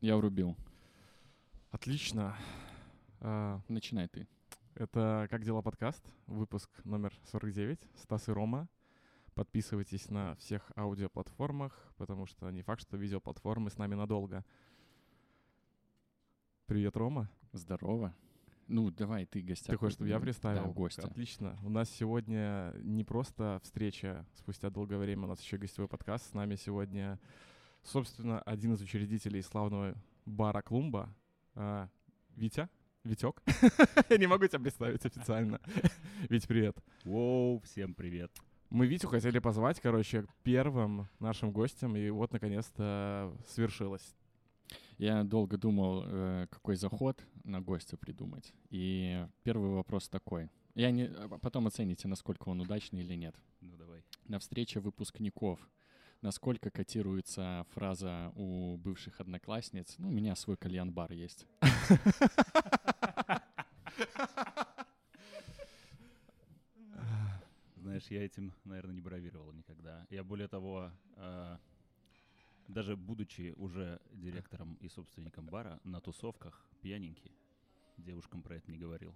Я урубил. Отлично. А, Начинай ты. Это «Как дела?» подкаст, выпуск номер 49, Стас и Рома. Подписывайтесь на всех аудиоплатформах, потому что не факт, что видеоплатформы с нами надолго. Привет, Рома. Здорово. Ну, давай ты гостя. Ты хочешь, чтобы я Да, представил? гостя. Отлично. У нас сегодня не просто встреча спустя долгое время, у нас еще гостевой подкаст. С нами сегодня, собственно, один из учредителей славного бара Клумба, а, Витя. Витек. Я не могу тебя представить официально. Вить, привет. Воу, всем привет. Мы Витю хотели позвать, короче, первым нашим гостем, и вот, наконец-то, свершилось. Я долго думал, э, какой заход на гостя придумать. И первый вопрос такой. Я не... а Потом оцените, насколько он удачный или нет. Ну давай. На встрече выпускников насколько котируется фраза у бывших одноклассниц «Ну, у меня свой кальян-бар есть». Знаешь, я этим, наверное, не бравировал никогда. Я более того, э, даже будучи уже директором и собственником бара, на тусовках пьяненький, девушкам про это не говорил.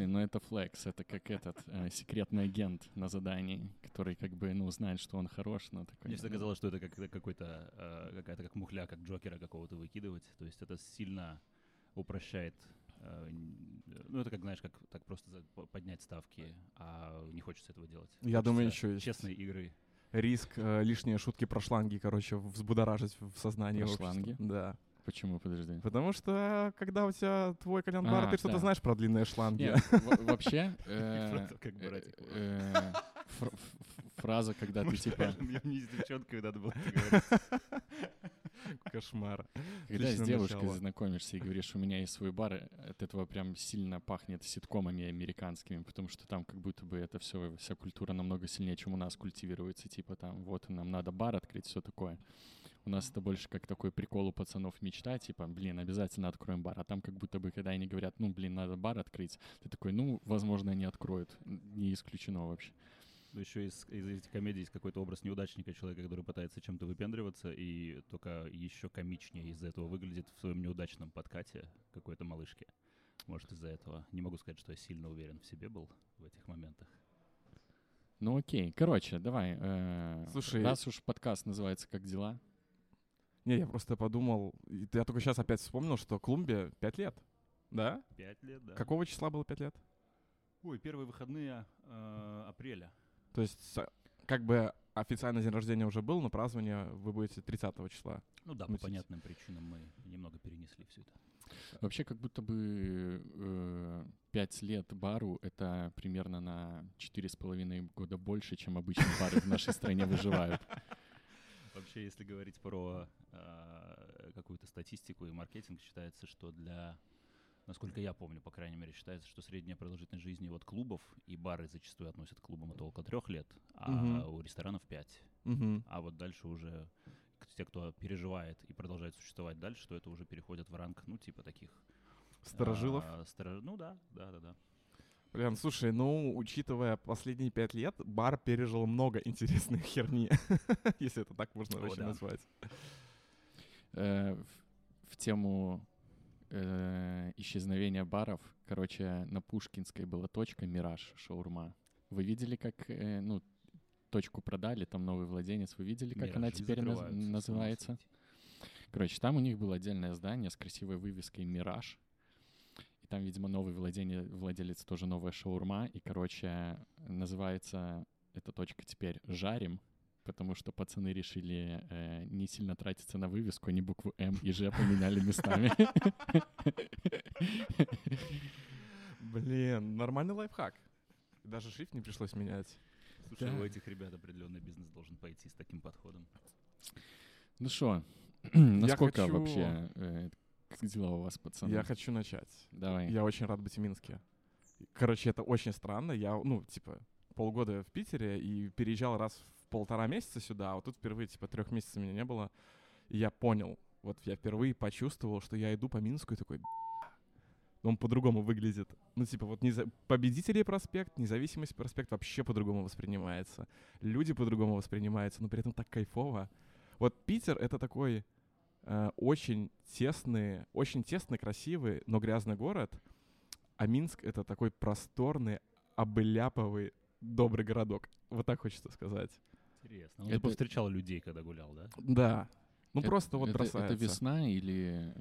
Блин, Ну, это флекс, это как этот э, секретный агент на задании, который как бы, ну, знает, что он хорош, но такой... Мне всегда ну, казалось, что это как какой-то, э, какая-то как мухля, как Джокера какого-то выкидывать. То есть это сильно упрощает. э, ну, это как, знаешь, как так просто поднять ставки, а не хочется этого делать. Я думаю, Хочется еще есть Честной игры. риск э, лишние шутки про шланги, короче, взбудоражить в сознании Про общества. шланги? Да. Почему, подожди? Потому что, когда у тебя твой кальян-бар, А, ты что-то да. знаешь про длинные шланги. Не, в- вообще... фраза, когда ты типа... Мне с девчонкой надо было. Кошмар. Когда с девушкой знакомишься и говоришь, у меня есть свой бар, от этого прям сильно пахнет ситкомами американскими, потому что там как будто бы это все, вся культура намного сильнее, чем у нас культивируется. Типа там, вот нам надо бар открыть, все такое. У нас это больше как такой прикол у пацанов мечта, типа, блин, обязательно откроем бар. А там как будто бы, когда они говорят, ну, блин, надо бар открыть, ты такой, ну, возможно, они откроют. Не исключено вообще. Ну, еще из, из этих комедий есть какой-то образ неудачника, человека, который пытается чем-то выпендриваться, и только еще комичнее из-за этого выглядит в своем неудачном подкате какой-то малышки. Может, из-за этого. Не могу сказать, что я сильно уверен в себе был в этих моментах. Ну, окей. Короче, давай. э, Слушай, раз уж подкаст называется «Как дела?», Не, я просто подумал, и я только сейчас опять вспомнил, что Клумбе 5 лет. Да? Пять лет, да. Какого числа было 5 лет? Ой, первые выходные э, апреля. То есть, как бы официально день рождения уже был, но празднование вы будете 30 числа. Ну да, Ну, по понятным причинам мы немного перенесли все это. Вообще, как будто бы э, пять лет бару — это примерно на четыре с половиной года больше, чем обычно бары в нашей стране выживают. Вообще, если говорить про э, какую-то статистику и маркетинг, считается, что для, насколько я помню, по крайней мере, считается, что средняя продолжительность жизни вот клубов и бары зачастую относят к клубам это около трех лет, а Мгм. у ресторанов пять. Мгм. А вот дальше уже те, кто переживает и продолжает существовать дальше, то это уже переходят в ранг, ну, типа таких... Старожилов. а, старо- Ну да, да, да, да. Блин, слушай, ну, учитывая последние пять лет, бар пережил много интересной херни, если это так можно О, вообще да. назвать. Э, в, в тему э, исчезновения баров, короче, на Пушкинской была точка «Мираж» шаурма. Вы видели, как, э, ну, точку продали, там новый владелец, вы видели, как она теперь наз- называется? Короче, там у них было отдельное здание с красивой вывеской «Мираж». Там, видимо, новый владение, владелец тоже новая шаурма. И, короче, называется эта точка теперь «Жарим», потому что пацаны решили э, не сильно тратиться на вывеску, они букву «М» и «Ж» поменяли местами. Блин, нормальный лайфхак. Даже шрифт не пришлось менять. Слушай, Да. у этих ребят определенный бизнес должен пойти с таким подходом. Ну что, насколько хочу- вообще э, как дела у вас, пацаны? Я хочу начать. Давай. Я очень рад быть в Минске. Короче, это очень странно. Я, ну, типа, полгода в Питере и переезжал раз в полтора месяца сюда, а вот тут впервые, типа, трех месяцев меня не было. И я понял, вот я впервые почувствовал, что я иду по Минску и такой, «Б***ь, он по-другому выглядит. Ну, типа, вот неза- Победителей проспект, Независимость проспект вообще по-другому воспринимается. Люди по-другому воспринимаются, но при этом так кайфово. Вот Питер — это такой э, очень тесный, очень тесный, красивый, но грязный город. А Минск — это такой просторный, обыляповый, добрый городок. Вот так хочется сказать. Интересно. Ну, Это- Ты повстречал людей, когда гулял, да? Да. Ну, Это- просто вот это, бросается. Это весна или...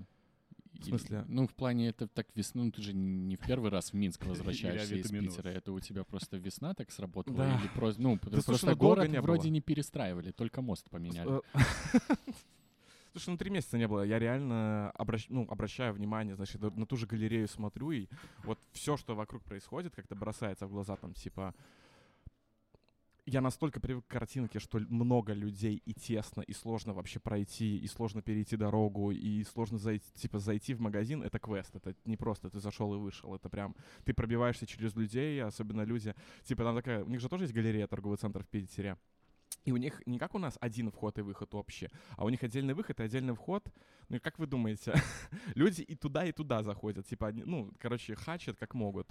В смысле? или- ну, в плане это так весну, ну, ты же не в первый раз в Минск возвращаешься из. Питера. Это у тебя просто весна так сработала? Да. Или просто, ну, слушай, просто ну, город не вроде было. не перестраивали, только мост поменяли. Слушай, ну три месяца не было. Я реально обращ- ну, обращаю внимание, значит, на ту же галерею смотрю, и вот все, что вокруг происходит, как-то бросается в глаза, там, типа... Я настолько привык к картинке, что много людей и тесно, и сложно вообще пройти, и сложно перейти дорогу, и сложно зайти, типа, зайти в магазин — это квест, это не просто ты зашел и вышел, это прям ты пробиваешься через людей, особенно люди, типа там такая, у них же тоже есть галерея, торговый центр в Питере, и у них не как у нас один вход и выход общий, а у них отдельный выход и отдельный вход. Ну как вы думаете, люди и туда, и туда заходят. Типа, ну, короче, хачат как могут.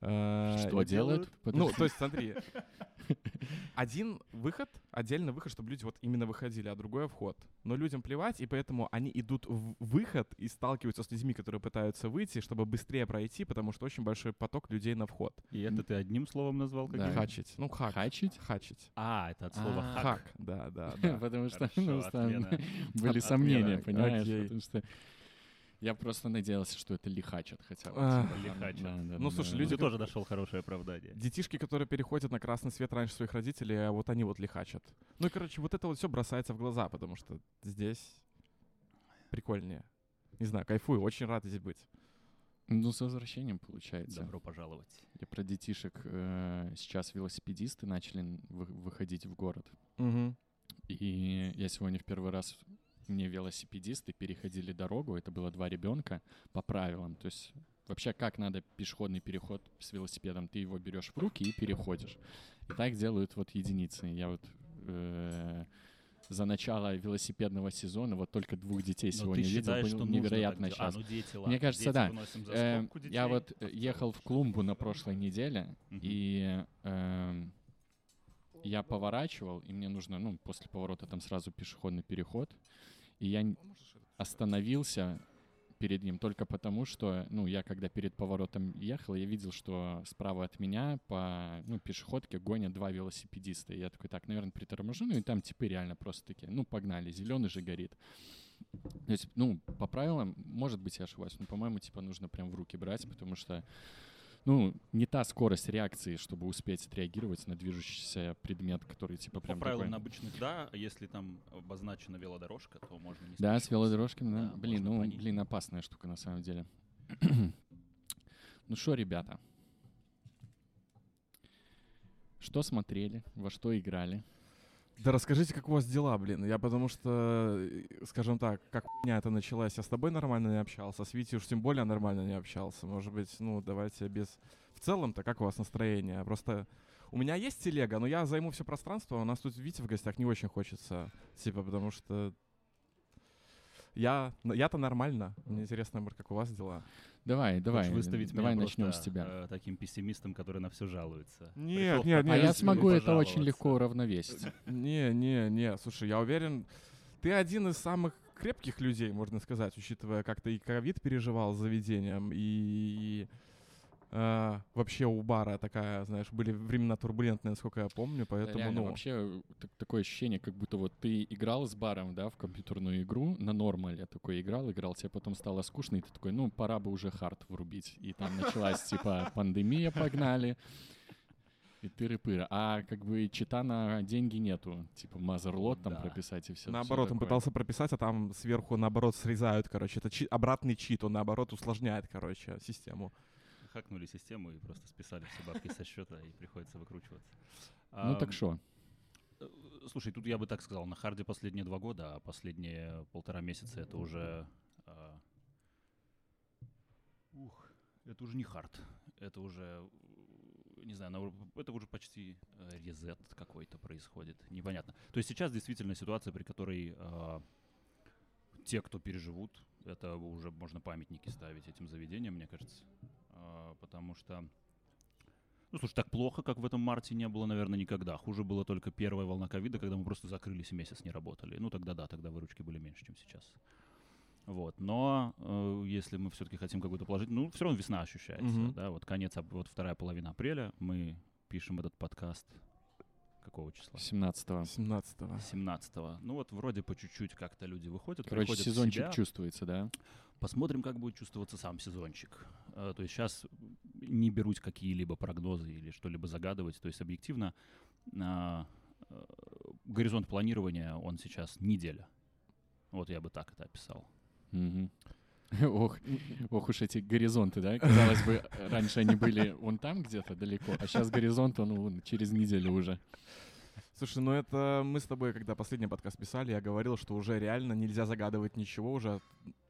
Э, Что делают? Ну, то есть, смотри, один выход, отдельный выход, чтобы люди вот именно выходили, а другой вход. Но людям плевать, и поэтому они идут в выход и сталкиваются с людьми, которые пытаются выйти, чтобы быстрее пройти, потому что очень большой поток людей на вход. И это ты одним словом назвал? Да. каким? Хачить. Ну, хак. Хачить? Хачить. А, это от слова А. хак. Хак, да, да, да. Потому что ну, там были сомнения, понимаешь? Потому что я просто надеялся, что это лихачат хотя бы. А. типа, Лихачат. да, да, Ну, да, слушай, да, люди да. тоже нашел хорошее оправдание. Детишки, которые переходят на красный свет раньше своих родителей, а вот они вот лихачат. Ну и, короче, вот это вот все бросается в глаза, потому что здесь прикольнее. Не знаю, кайфую, очень рад здесь быть. Ну, с возвращением получается. Добро пожаловать. Я про детишек. э, сейчас велосипедисты начали вы- выходить в город. Угу. И я сегодня в первый раз мне велосипедисты переходили дорогу. Это было два ребенка по правилам. То есть вообще как надо пешеходный переход с велосипедом? Ты его берешь в руки и переходишь. И так делают вот единицы. Я вот э, за начало велосипедного сезона вот только двух детей Но сегодня ты видел. считаешь, был что нужно невероятно делать? счастлив. А, ну дети, Мне ладно. кажется, Дети да. Э, детей, я вот а э, ехал в клумбу на прошлой неделе, и эм, я поворачивал, и мне нужно, ну, после поворота там сразу пешеходный переход, и я н- остановился перед ним только потому, что, ну, я когда перед поворотом ехал, я видел, что справа от меня по, ну, пешеходке гонят два велосипедиста. И я такой, так, наверное, приторможу, ну, и там типы реально просто такие, ну, погнали, зеленый же горит. То есть, ну, по правилам, может быть, я ошибаюсь, но, по-моему, типа, нужно прям в руки брать, потому что, ну, не та скорость реакции, чтобы успеть отреагировать на движущийся предмет, который, типа, По прям правилам такой- обычных, да, если там обозначена велодорожка, то можно не Да, с велодорожками, да. Да, блин, ну, по блин, опасная штука на самом деле. ну что, ребята? Что смотрели, во что играли? Да расскажите, как у вас дела, блин. Я потому что, э, скажем так, как меня это началась, я с тобой нормально не общался, с Витей уж тем более нормально не общался. Может быть, ну, давайте без... В целом-то, как у вас настроение? Просто у меня есть телега, но я займу все пространство, у нас тут Витя в гостях не очень хочется. Типа, потому что я, я-то нормально. Мне интересно, может, как у вас дела? Давай, давай, Хочешь выставить давай меня начнем с тебя. э, таким пессимистом, который на все жалуется. Нет, Пришел в нет, а нет, я нет, смогу это очень легко уравновесить. Не, не, не, слушай, я уверен, ты один из самых крепких людей, можно сказать, учитывая, как ты и ковид переживал с заведением, и э, вообще у бара такая, знаешь, были времена турбулентные, насколько я помню, поэтому, Реально, ну, вообще э, так- такое ощущение, как будто вот ты играл с баром, да, в компьютерную игру на нормале такой играл, играл, тебе потом стало скучно, и ты такой, ну, пора бы уже хард врубить. И там началась, типа, пандемия, погнали. И тыры-пыры. А как бы чита на деньги нету. Типа мазерлот там Да. прописать и все. наоборот, он пытался прописать, а там сверху, наоборот, срезают, короче, это чи- обратный чит, он, наоборот, усложняет, короче, систему. Хакнули систему и просто списали все бабки со счета, и приходится выкручиваться. Ну так что? э, Слушай, тут я бы так сказал, на харде последние два года, а последние полтора месяца это уже... а, Ух, это уже не хард, это уже, не знаю, это уже почти э, резет какой-то происходит, непонятно. То есть сейчас действительно ситуация, при которой а, те, кто переживут, это уже можно памятники ставить этим заведениям, мне кажется, потому что Ну, слушай, так плохо, как в этом марте, не было, наверное, никогда. Хуже была только первая волна ковида, когда мы просто закрылись и месяц не работали. Ну, тогда да, тогда выручки были меньше, чем сейчас. Вот. Но э, если мы все-таки хотим какую-то положить, ну, все равно весна ощущается. Мгм. Да, вот конец, вот вторая половина апреля мы пишем этот подкаст. Какого числа? 17-го. 17-го. 17-го. Ну вот вроде по чуть-чуть как-то люди выходят, Короче, сезончик себя. чувствуется, да? Посмотрим, как будет чувствоваться сам сезончик. Э, То есть сейчас не берусь какие-либо прогнозы или что-либо загадывать. То есть объективно а, э, горизонт планирования, он сейчас неделя. Вот я бы так это описал. Мгм. Ох, ох уж эти горизонты, да? Казалось бы, раньше они были вон там где-то далеко, а сейчас горизонт, он вон через неделю уже. Слушай, ну это мы с тобой, когда последний подкаст писали, я говорил, что уже реально нельзя загадывать ничего, уже от,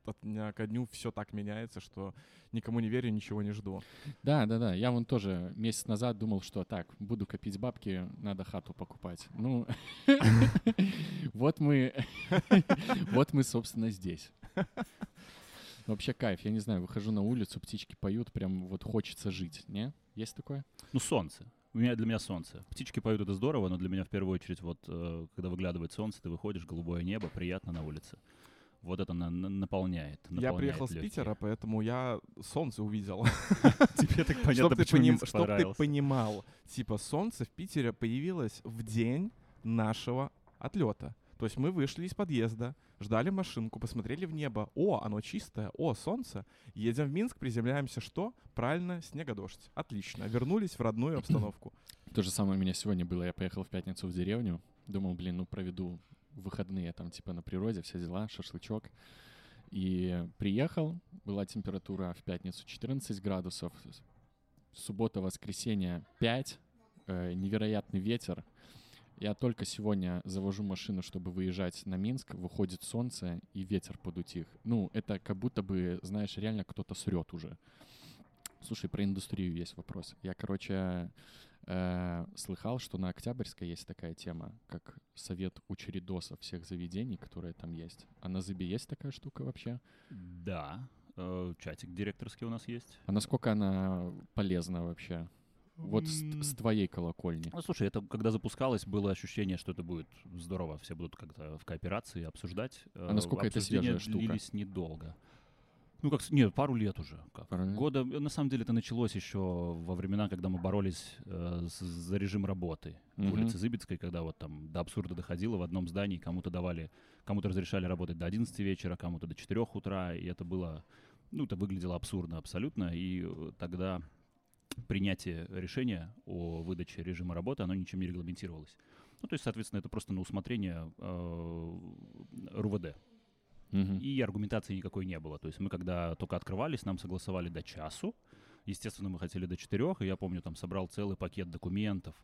от дня ко дню все так меняется, что никому не верю, ничего не жду. Да, да, да. Я вон тоже месяц назад думал, что так, буду копить бабки, надо хату покупать. Ну, вот мы, вот мы, собственно, здесь. Вообще кайф, я не знаю, выхожу на улицу, птички поют, прям вот хочется жить, не? Есть такое? Ну, солнце. У меня, для меня солнце. Птички поют, это здорово, но для меня в первую очередь, вот, э, когда выглядывает солнце, ты выходишь, голубое небо, приятно на улице. Вот это на- на- наполняет, я наполняет приехал с легкие. Питера, поэтому я солнце увидел. Тебе так понятно, почему Минск чтоб ты понимал, типа солнце в Питере появилось в день нашего отлета. То есть мы вышли из подъезда, ждали машинку, посмотрели в небо. О, оно чистое, о, солнце. Едем в Минск, приземляемся, что? Правильно, снегодождь. Отлично. Вернулись в родную обстановку. То же самое у меня сегодня было. Я поехал в пятницу в деревню. Думал, блин, ну проведу выходные там типа на природе, все дела, шашлычок. И приехал, была температура в пятницу 14 градусов, суббота, воскресенье 5, э, невероятный ветер. Я только сегодня завожу машину, чтобы выезжать на Минск, выходит солнце и ветер подутих. Ну, это как будто бы, знаешь, реально кто-то срет уже. Слушай, про индустрию есть вопрос. Я, короче, э, слыхал, что на Октябрьской есть такая тема, как совет учредосов всех заведений, которые там есть. А на Зыбе есть такая штука вообще? Да, э, чатик директорский у нас есть. А насколько она полезна вообще? Вот с, с твоей колокольни. Ну, слушай, это когда запускалось, было ощущение, что это будет здорово, все будут как-то в кооперации обсуждать. А насколько это свежая штука? длились недолго. Ну, как, нет, пару лет уже. Как. Пару лет? Года, э, на самом деле, это началось еще во времена, когда мы боролись э, с- за режим работы в Мгм. улице Зыбецкой, когда вот там до абсурда доходило в одном здании, кому-то давали, кому-то разрешали работать до 11 вечера, кому-то до 4 утра, и это было, ну, это выглядело абсурдно абсолютно, и э, тогда принятие решения о выдаче режима работы, оно ничем не регламентировалось. Ну, то есть, соответственно, это просто на усмотрение э, РУВД. Мгм. И аргументации никакой не было. То есть мы когда только открывались, нам согласовали до часу. Естественно, мы хотели до четырех, и я помню, там собрал целый пакет документов,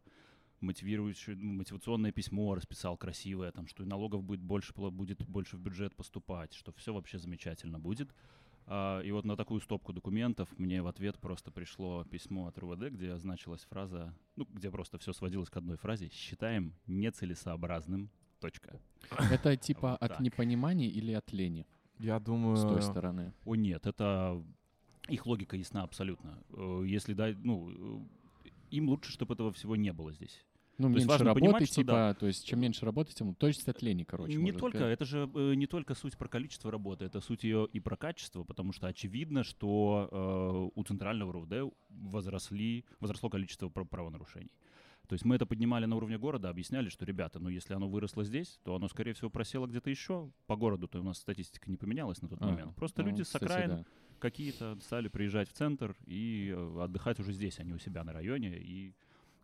мотивирующее, мотивационное письмо расписал красивое, там, что и налогов будет больше, будет больше в бюджет поступать, что все вообще замечательно будет. А, и вот на такую стопку документов мне в ответ просто пришло письмо от РУВД, где значилась фраза, ну, где просто все сводилось к одной фразе «считаем нецелесообразным». Точка. Это типа Вот от так. непонимания или от лени Я думаю... с той стороны? О нет, это их логика ясна абсолютно. Э, Если да, ну э, им лучше, чтобы этого всего не было здесь. Ну, есть меньше важно работы, понимать, что типа, да. то есть чем меньше работы, тем... То есть от лени, короче, не только, сказать. это же э, не только суть про количество работы, это суть ее и про качество, потому что очевидно, что э, у центрального РУВД возросли, возросло количество пра- правонарушений. То есть мы это поднимали на уровне города, объясняли, что, ребята, ну если оно выросло здесь, то оно, скорее всего, просело где-то еще. По городу-то у нас статистика не поменялась на тот А, момент. Просто ну, люди с окраин да. какие-то стали приезжать в центр и э, отдыхать уже здесь, а не у себя на районе, и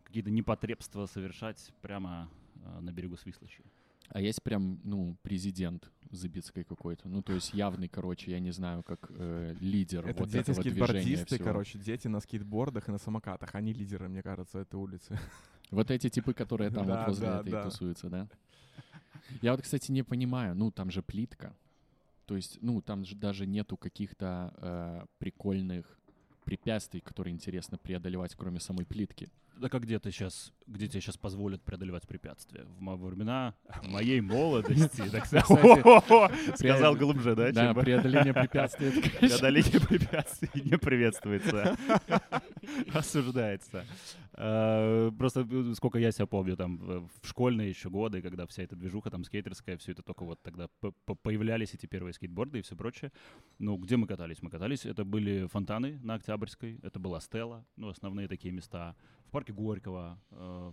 какие-то непотребства совершать прямо э, на берегу Свислочи. А есть прям, ну, президент Забицкой какой-то. Ну, то есть явный, короче, я не знаю, как э, лидер Это вот дети этого движения скейтбордисты, всего. короче, дети на скейтбордах и на самокатах. Они лидеры, мне кажется, этой улицы. Вот эти типы, которые там Да, вот возле да, этой да. тусуются, да? Я вот, кстати, не понимаю, ну, там же плитка. То есть, ну, там же даже нету каких-то э, прикольных препятствий, которые интересно преодолевать, кроме самой плитки. А где ты сейчас, где тебе сейчас позволят преодолевать препятствия? В мо- времена моей молодости, так сказать. Сказал глубже, да? Да, преодоление препятствий. Преодоление препятствий не приветствуется. Осуждается. Э, Просто э, сколько я себя помню, там в школьные еще годы, когда вся эта движуха там скейтерская, все это только вот тогда появлялись эти первые скейтборды и все прочее. Ну, где мы катались? Мы катались, это были фонтаны на Октябрьской, это была Стелла, ну, основные такие места. В парке Горького э,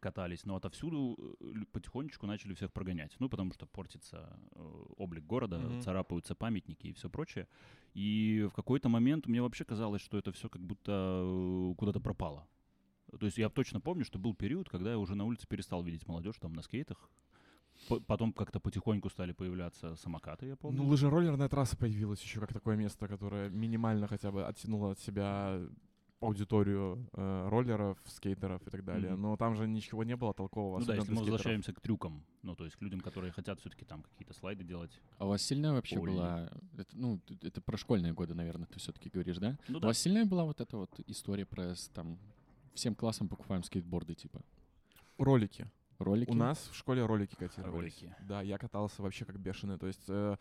катались, но отовсюду э, потихонечку начали всех прогонять. Ну, потому что портится э, облик города, Мгм. царапаются памятники и все прочее. И в какой-то момент мне вообще казалось, что это все как будто э, куда-то пропало. То есть я точно помню, что был период, когда я уже на улице перестал видеть молодежь там на скейтах. Потом как-то потихоньку стали появляться самокаты, я помню. Ну, лыжероллерная трасса появилась еще как такое место, которое минимально хотя бы оттянуло от себя аудиторию э, роллеров, скейтеров и так далее. Мгм. Но там же ничего не было толкового. ну да, если мы скейтеров. возвращаемся к трюкам, ну то есть к людям, которые хотят все-таки там какие-то слайды делать. А у вас сильная вообще Ой. была, это, ну, это про школьные годы, наверное, ты все-таки говоришь, да? Ну У да, вас сильная была вот эта вот история про там всем классом покупаем скейтборды, типа Ролики. ролики? У нас в школе ролики котировались. Ролики. Да, я катался вообще как бешеный. То есть э,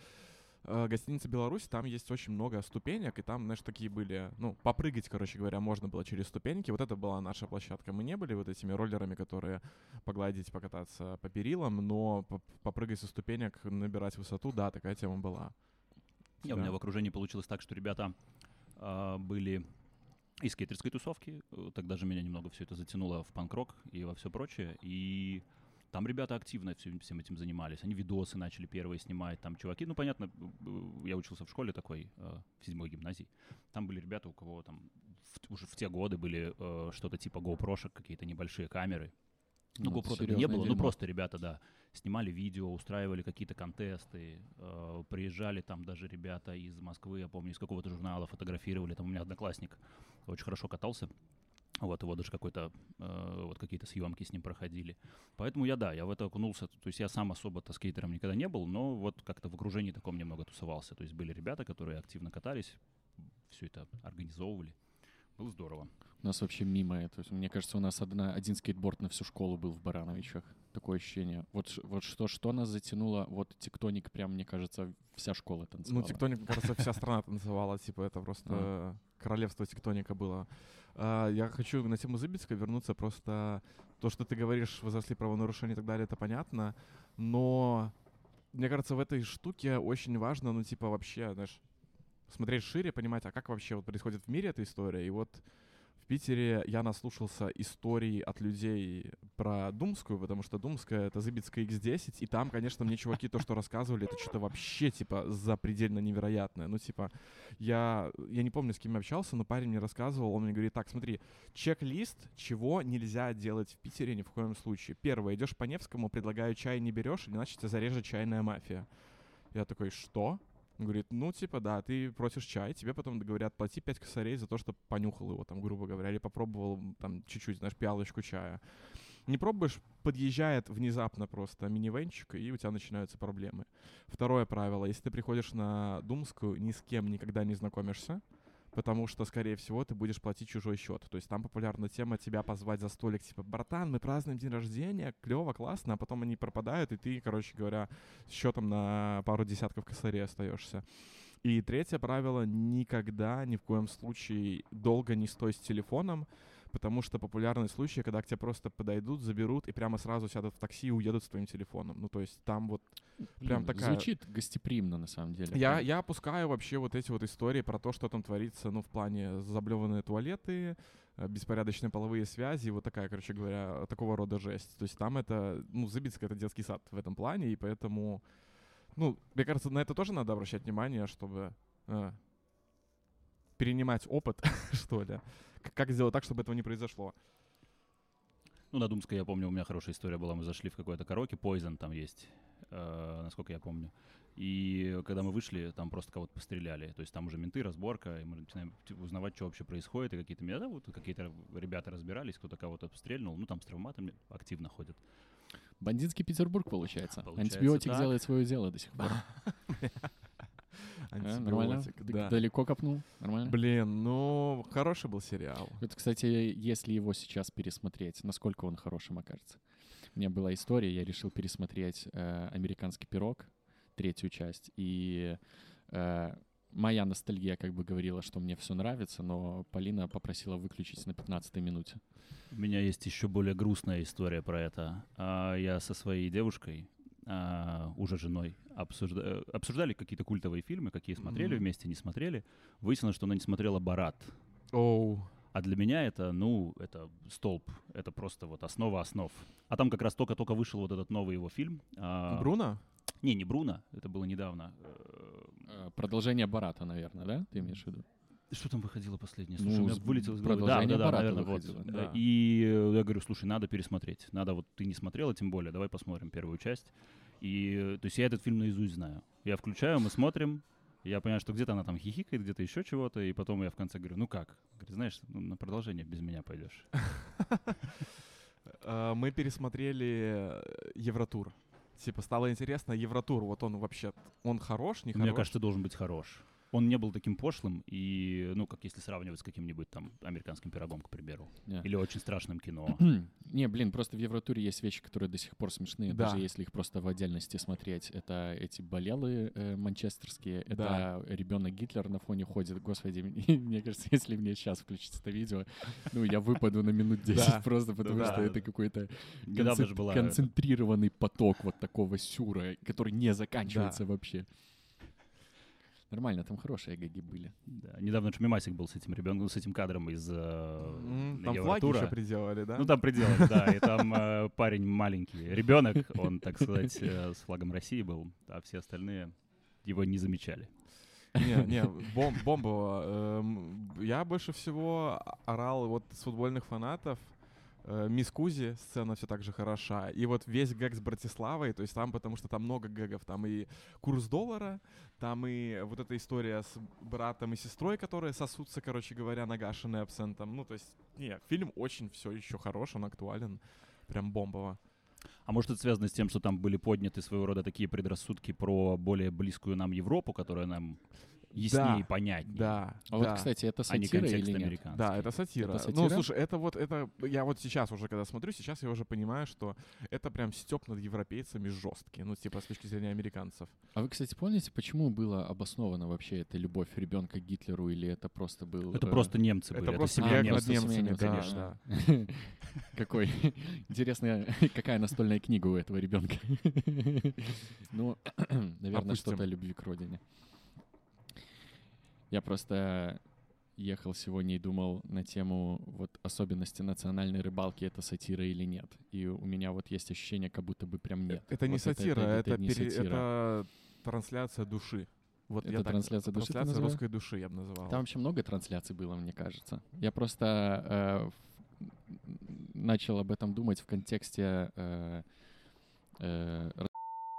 э, гостиница Беларусь, там есть очень много ступенек, и там, знаешь, такие были, ну, попрыгать, короче говоря, можно было через ступеньки. Вот это была наша площадка. Мы не были вот этими роллерами, которые погладить, покататься по перилам, но поп- попрыгать со ступенек, набирать высоту, да, такая тема была. Не, у меня в окружении получилось так, что ребята а, были из скейтерской тусовки. э, Тогда же меня немного все это затянуло в панк-рок и во все прочее. И там ребята активно всем, всем этим занимались. Они видосы начали первые снимать. Там чуваки, ну, понятно, я учился в школе такой, э, в седьмой гимназии. Там были ребята, у кого там в- уже в те годы были э, что-то типа GoPro, какие-то небольшие камеры. Ну, Ну, это GoPro тогда не было, ну дерьмо. просто ребята, да, снимали видео, устраивали какие-то контесты, э, приезжали там даже ребята из Москвы, я помню, из какого-то журнала фотографировали, там у меня одноклассник очень хорошо катался, вот его даже какой-то, э, вот какие-то съемки с ним проходили. Поэтому я, да, я в это окунулся, то есть я сам особо-то скейтером никогда не был, но вот как-то в окружении таком немного тусовался, то есть были ребята, которые активно катались, все это организовывали, было здорово. У нас вообще мимо это. Мне кажется, у нас одна, один скейтборд на всю школу был в Барановичах. Такое ощущение. Вот, вот что, что нас затянуло, вот тектоник прям, мне кажется, вся школа танцевала. Ну, тектоник, мне кажется, вся страна танцевала, типа, это просто королевство тектоника было. А, Я хочу на тему Зыбицкой вернуться, просто то, что ты говоришь, возросли правонарушения и так далее, это понятно, но мне кажется, в этой штуке очень важно, ну, типа, вообще, знаешь, смотреть шире, понимать, а как вообще вот происходит в мире эта история, и вот Питере я наслушался историй от людей про Думскую, потому что Думская — это Зыбицкая X10, и там, конечно, мне чуваки то, что рассказывали, это что-то вообще, типа, запредельно невероятное. Ну, типа, я, я не помню, с кем я общался, но парень мне рассказывал, он мне говорит, так, смотри, чек-лист, чего нельзя делать в Питере ни в коем случае. Первое, идешь по Невскому, предлагаю чай, не берешь, иначе тебя зарежет чайная мафия. Я такой, что? Он говорит, ну, типа, да, ты просишь чай, тебе потом говорят, плати 5 косарей за то, что понюхал его, там, грубо говоря, или попробовал, там, чуть-чуть, знаешь, пиалочку чая. Не пробуешь, подъезжает внезапно просто минивенчик, и у тебя начинаются проблемы. Второе правило, если ты приходишь на Думскую, ни с кем никогда не знакомишься, потому что, скорее всего, ты будешь платить чужой счет. То есть там популярна тема тебя позвать за столик, типа, братан, мы празднуем день рождения, клево, классно, а потом они пропадают, и ты, короче говоря, с счетом на пару десятков косарей остаешься. И третье правило, никогда, ни в коем случае долго не стой с телефоном, потому что популярный случай, когда к тебе просто подойдут, заберут и прямо сразу сядут в такси и уедут с твоим телефоном. Ну, то есть там вот прям Блин, такая- Звучит гостеприимно, на самом деле. я, я опускаю вообще вот эти вот истории про то, что там творится, ну, в плане заблеванные туалеты, э, беспорядочные половые связи, вот такая, короче говоря, такого рода жесть. То есть там это, ну, Забицкая — это детский сад в этом плане, и поэтому, ну, мне кажется, на это тоже надо обращать внимание, чтобы э, перенимать опыт, что ли. Как сделать так, чтобы этого не произошло. Ну, на Думской, я помню, у меня хорошая история была. Мы зашли в какое-то караоке, Poison там есть, э, насколько я помню. И когда мы вышли, там просто кого-то постреляли. То есть там уже менты, разборка, и мы начинаем типа, узнавать, что вообще происходит. И какие-то меня, да, вот какие-то ребята разбирались, кто-то кого-то стрельнул. Ну, там с травматами активно ходят. Бандитский Петербург, получается. Получается Антибиотик так. делает свое дело до сих пор. А, нормально? Да. Далеко копнул? Нормально? Блин, ну, хороший был сериал. Это, кстати, если его сейчас пересмотреть, насколько он хорошим окажется. У меня была история, я решил пересмотреть э, «Американский пирог», третью часть, и э, моя ностальгия как бы говорила, что мне все нравится, но Полина попросила выключить на 15 минуте. У меня есть еще более грустная история про это. А, Я со своей девушкой, а, уже женой, обсужда- э, обсуждали какие-то культовые фильмы, какие смотрели Мгм. вместе, не смотрели. Выяснилось, что она не смотрела «Барат». Оу. А для меня это, ну, это столб, это просто вот основа основ. А там как раз только-только вышел вот этот новый его фильм. а, Бруно? Не, не Бруно, это было недавно. Э, Э, Продолжение Барата, наверное, да? Ты имеешь в виду? Что там выходило последнее? Ну, Слушай, у меня вылетело из головы. продолжение да, да, да, наверное, вот. да. И я говорю, слушай, надо пересмотреть. Надо, вот ты не смотрела, тем более, давай посмотрим первую часть. И, то есть я этот фильм наизусть знаю. Я включаю, мы смотрим, я понимаю, что где-то она там хихикает, где-то еще чего-то, и потом я в конце говорю, ну как? Говорит, знаешь, ну, на продолжение без меня пойдешь. Э, Мы пересмотрели э, Евротур. Типа, стало интересно, Евротур, вот он вообще, он хорош, не хорош? Мне кажется, должен быть хорош. Он не был таким пошлым, и, ну, как если сравнивать с каким-нибудь там американским пирогом, к примеру. Не. Или очень страшным кино. Не, блин, просто в Евротуре есть вещи, которые до сих пор смешные, Да. даже если их просто в отдельности смотреть. Это эти болелы э, манчестерские, это ребенок Гитлер на фоне ходит. Господи, мне, кажется, если мне сейчас включить это видео, ну, я выпаду на минут 10 Да. просто, потому Да. что это какой-то была... концентрированный поток вот такого сюра, который не заканчивается вообще. Нормально, там хорошие гаги были. Да, недавно же мемасик был с этим ребенком, с этим кадром из э, М, Там флаги еще приделали, да? Ну, там пределы, да. И там э, парень маленький, ребенок, он, так сказать, э, с флагом России был, а все остальные его не замечали. Не, не, бом- бомба. Эм, Я больше всего орал вот с футбольных фанатов. Э, Мисс Кузи, сцена все так же хороша. И вот весь гэг с Братиславой, то есть там, потому что там много гэгов, там и курс доллара, там и вот эта история с братом и сестрой, которые сосутся, короче говоря, нагашенные абсентом. Ну, то есть, не, фильм очень все еще хорош, он актуален, прям бомбово. А может, это связано с тем, что там были подняты своего рода такие предрассудки про более близкую нам Европу, которая нам яснее и Да, понятнее, Да, А вот, да. кстати, это а не сатира или нет? Да, это сатира. Это Ну, сатира? слушай, это вот, это, я вот сейчас уже, когда смотрю, сейчас я уже понимаю, что это прям степ над европейцами жесткий, ну, типа, с точки зрения американцев. А вы, кстати, помните, почему было обосновано вообще эта любовь ребенка к Гитлеру, или это просто был... Это э, просто немцы были. это просто семья а, над немцами, конечно. да. Какой? Интересно, какая настольная книга у этого ребенка? Ну, наверное, что-то о любви к родине. Я просто ехал сегодня и думал на тему вот особенности национальной рыбалки, это сатира или нет. И у меня вот есть ощущение, как будто бы прям нет. Это не Вот сатира, это, не пере- сатира. это трансляция души. Вот Это я так- трансляция души ты трансляция русской души, я бы называл. Там вообще много трансляций было, мне кажется. Я просто э, начал об этом думать в контексте э, э,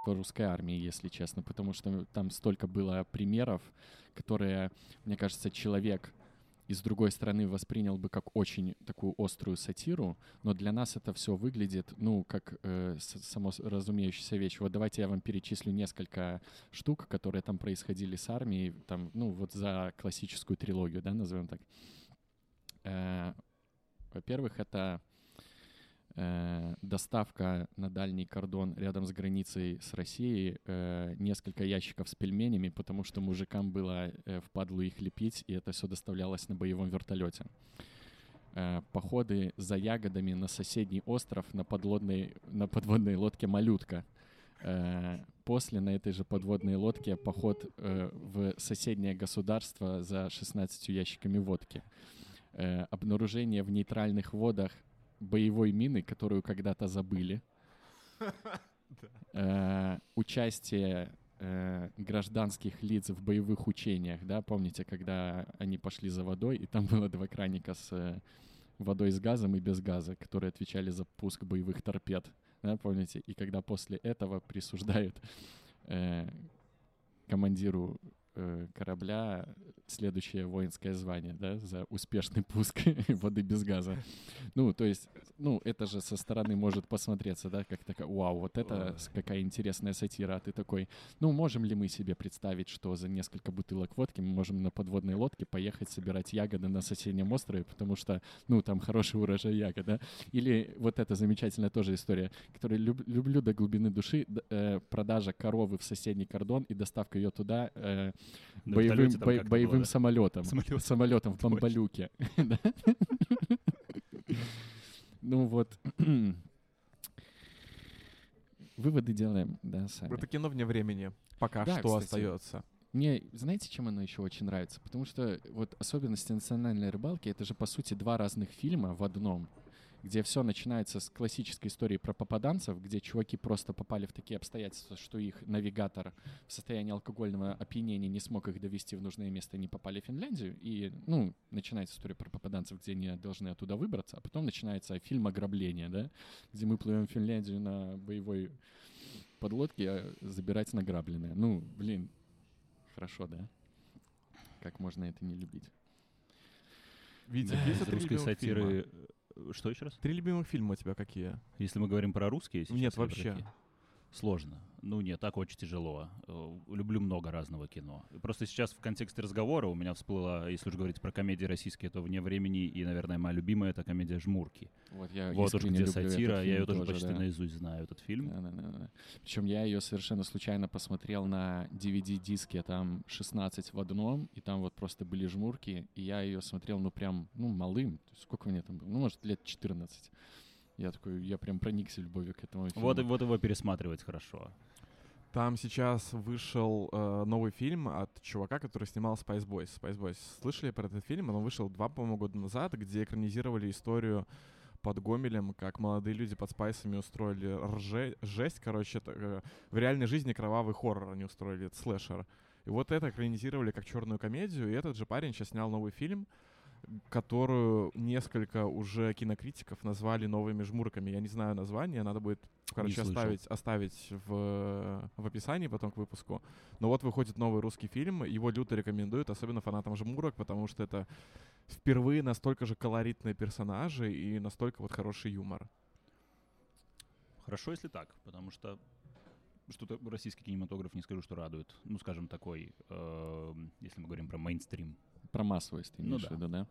русской армии, если честно, потому что там столько было примеров, которые, мне кажется, человек из другой стороны воспринял бы как очень такую острую сатиру, но для нас это все выглядит, ну, как э, само разумеющаяся вещь. Вот давайте я вам перечислю несколько штук, которые там происходили с армией, там, ну, вот за классическую трилогию, да, назовем так. Э, Во-первых, это э, доставка на дальний кордон рядом с границей с Россией э, несколько ящиков с пельменями, потому что мужикам было э, впадлу их лепить, и это все доставлялось на боевом вертолете. Э, походы за ягодами на соседний остров на, подлодной, на подводной лодке «Малютка». Э, После на этой же подводной лодке поход э, в соседнее государство за 16 ящиками водки. Э, Обнаружение в нейтральных водах боевой мины, которую когда-то забыли. Э, Участие э, гражданских лиц в боевых учениях, да, помните, когда они пошли за водой, и там было два краника с э, водой с газом и без газа, которые отвечали за пуск боевых торпед, да, помните? И когда после этого присуждают э, командиру корабля следующее воинское звание, да, за успешный пуск воды без газа. Ну, то есть, ну, это же со стороны может посмотреться, да, как такая, вау, вот это какая интересная сатира, а ты такой, ну, можем ли мы себе представить, что за несколько бутылок водки мы можем на подводной лодке поехать собирать ягоды на соседнем острове, потому что, ну, там хороший урожай ягод, да? Или вот эта замечательная тоже история, которую люб- люблю до глубины души, э, продажа коровы в соседний кордон и доставка ее туда э, На боевым, бо- боевым было, самолетом. Самолётом. Самолетом в. Да. Ну вот. Выводы делаем, да, сами. Это кино вне времени. Пока Да, что кстати. остается. Мне, знаете, чем оно еще очень нравится? Потому что вот особенности национальной рыбалки это же по сути два разных фильма в одном, где все начинается с классической истории про попаданцев, где чуваки просто попали в такие обстоятельства, что их навигатор в состоянии алкогольного опьянения не смог их довести в нужное место, они попали в Финляндию, и, ну, начинается история про попаданцев, где они должны оттуда выбраться, а потом начинается фильм ограбления, да, где мы плывем в Финляндию на боевой подлодке а забирать награбленное. Ну, блин, хорошо, да? Как можно это не любить? Витя, Да, есть Из русской любимых фильма? Что еще раз? Три любимых фильма у тебя какие? Если мы говорим про русские сейчас Нет, вообще. какие? Сложно. Ну нет, так очень тяжело. Э, Люблю много разного кино. Просто сейчас в контексте разговора у меня всплыла, если уж говорить про комедии российские, то «Вне времени» и, наверное, моя любимая — это комедия «Жмурки». Вот я вот уж где сатира, я ее тоже почти да. наизусть знаю, этот фильм. Причем я ее совершенно случайно посмотрел на DVD-диске, там 16 в одном, и там вот просто были жмурки, и я ее смотрел, ну, прям, ну, малым. Сколько мне там было? Ну, может, лет 14. Я такой, я прям проникся любовью к этому фильму. Вот, вот его пересматривать хорошо. Там сейчас вышел э, новый фильм от чувака, который снимал Spice Boys. Spice Boys. Слышали про этот фильм? Он вышел два, по-моему, года назад, где экранизировали историю под Гомелем, как молодые люди под спайсами устроили рже- жесть, короче, это, э, в реальной жизни кровавый хоррор они устроили, это слэшер. И вот это экранизировали как черную комедию, и этот же парень сейчас снял новый фильм, которую несколько уже кинокритиков назвали новыми жмурками. Я не знаю название, надо будет, короче, оставить, оставить в, в описании потом к выпуску. Но вот выходит новый русский фильм, его люто рекомендуют, особенно фанатам жмурок, потому что это впервые настолько же колоритные персонажи и настолько вот хороший юмор. Хорошо, если так, потому что что-то российский кинематограф не скажу, что радует. Ну, скажем, такой, э, если мы говорим про мейнстрим. Про массовость ты Ну имеешь да. в виду, да?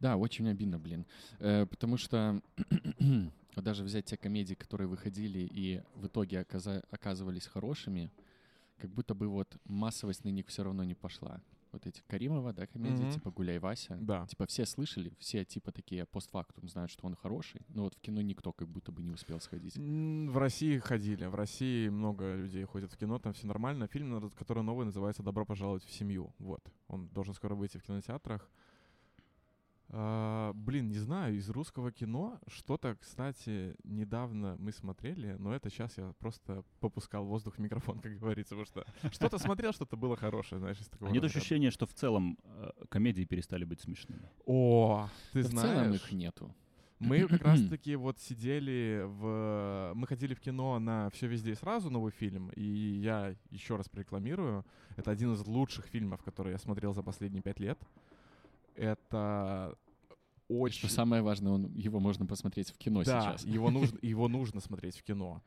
Да, очень обидно, блин. Э, потому что даже взять те комедии, которые выходили и в итоге оказа- оказывались хорошими, как будто бы вот массовость на них все равно не пошла. Вот эти Каримова, да, комедии, Мгм. типа «Гуляй, Вася». Да. Типа все слышали, все типа такие постфактум знают, что он хороший, но вот в кино никто как будто бы не успел сходить. В России ходили. В России много людей ходят в кино, там все нормально. Фильм, который новый, называется «Добро пожаловать в семью». Вот. Он должен скоро выйти в кинотеатрах. А, блин, не знаю, из русского кино что-то, кстати, недавно мы смотрели, но это сейчас я просто попускал воздух в микрофон, как говорится, потому что что-то смотрел, что-то было хорошее, знаешь, из такого А нет ощущения, что в целом э, комедии перестали быть смешными? О, ты Да в знаешь... целом их нету. Мы как раз-таки вот сидели в... Мы ходили в кино на «Все везде и сразу» новый фильм, и я еще раз прорекламирую. Это один из лучших фильмов, которые я смотрел за последние пять лет. Это очень... Что самое важное, он, его можно посмотреть в кино да, сейчас. его нужно, его нужно смотреть в кино.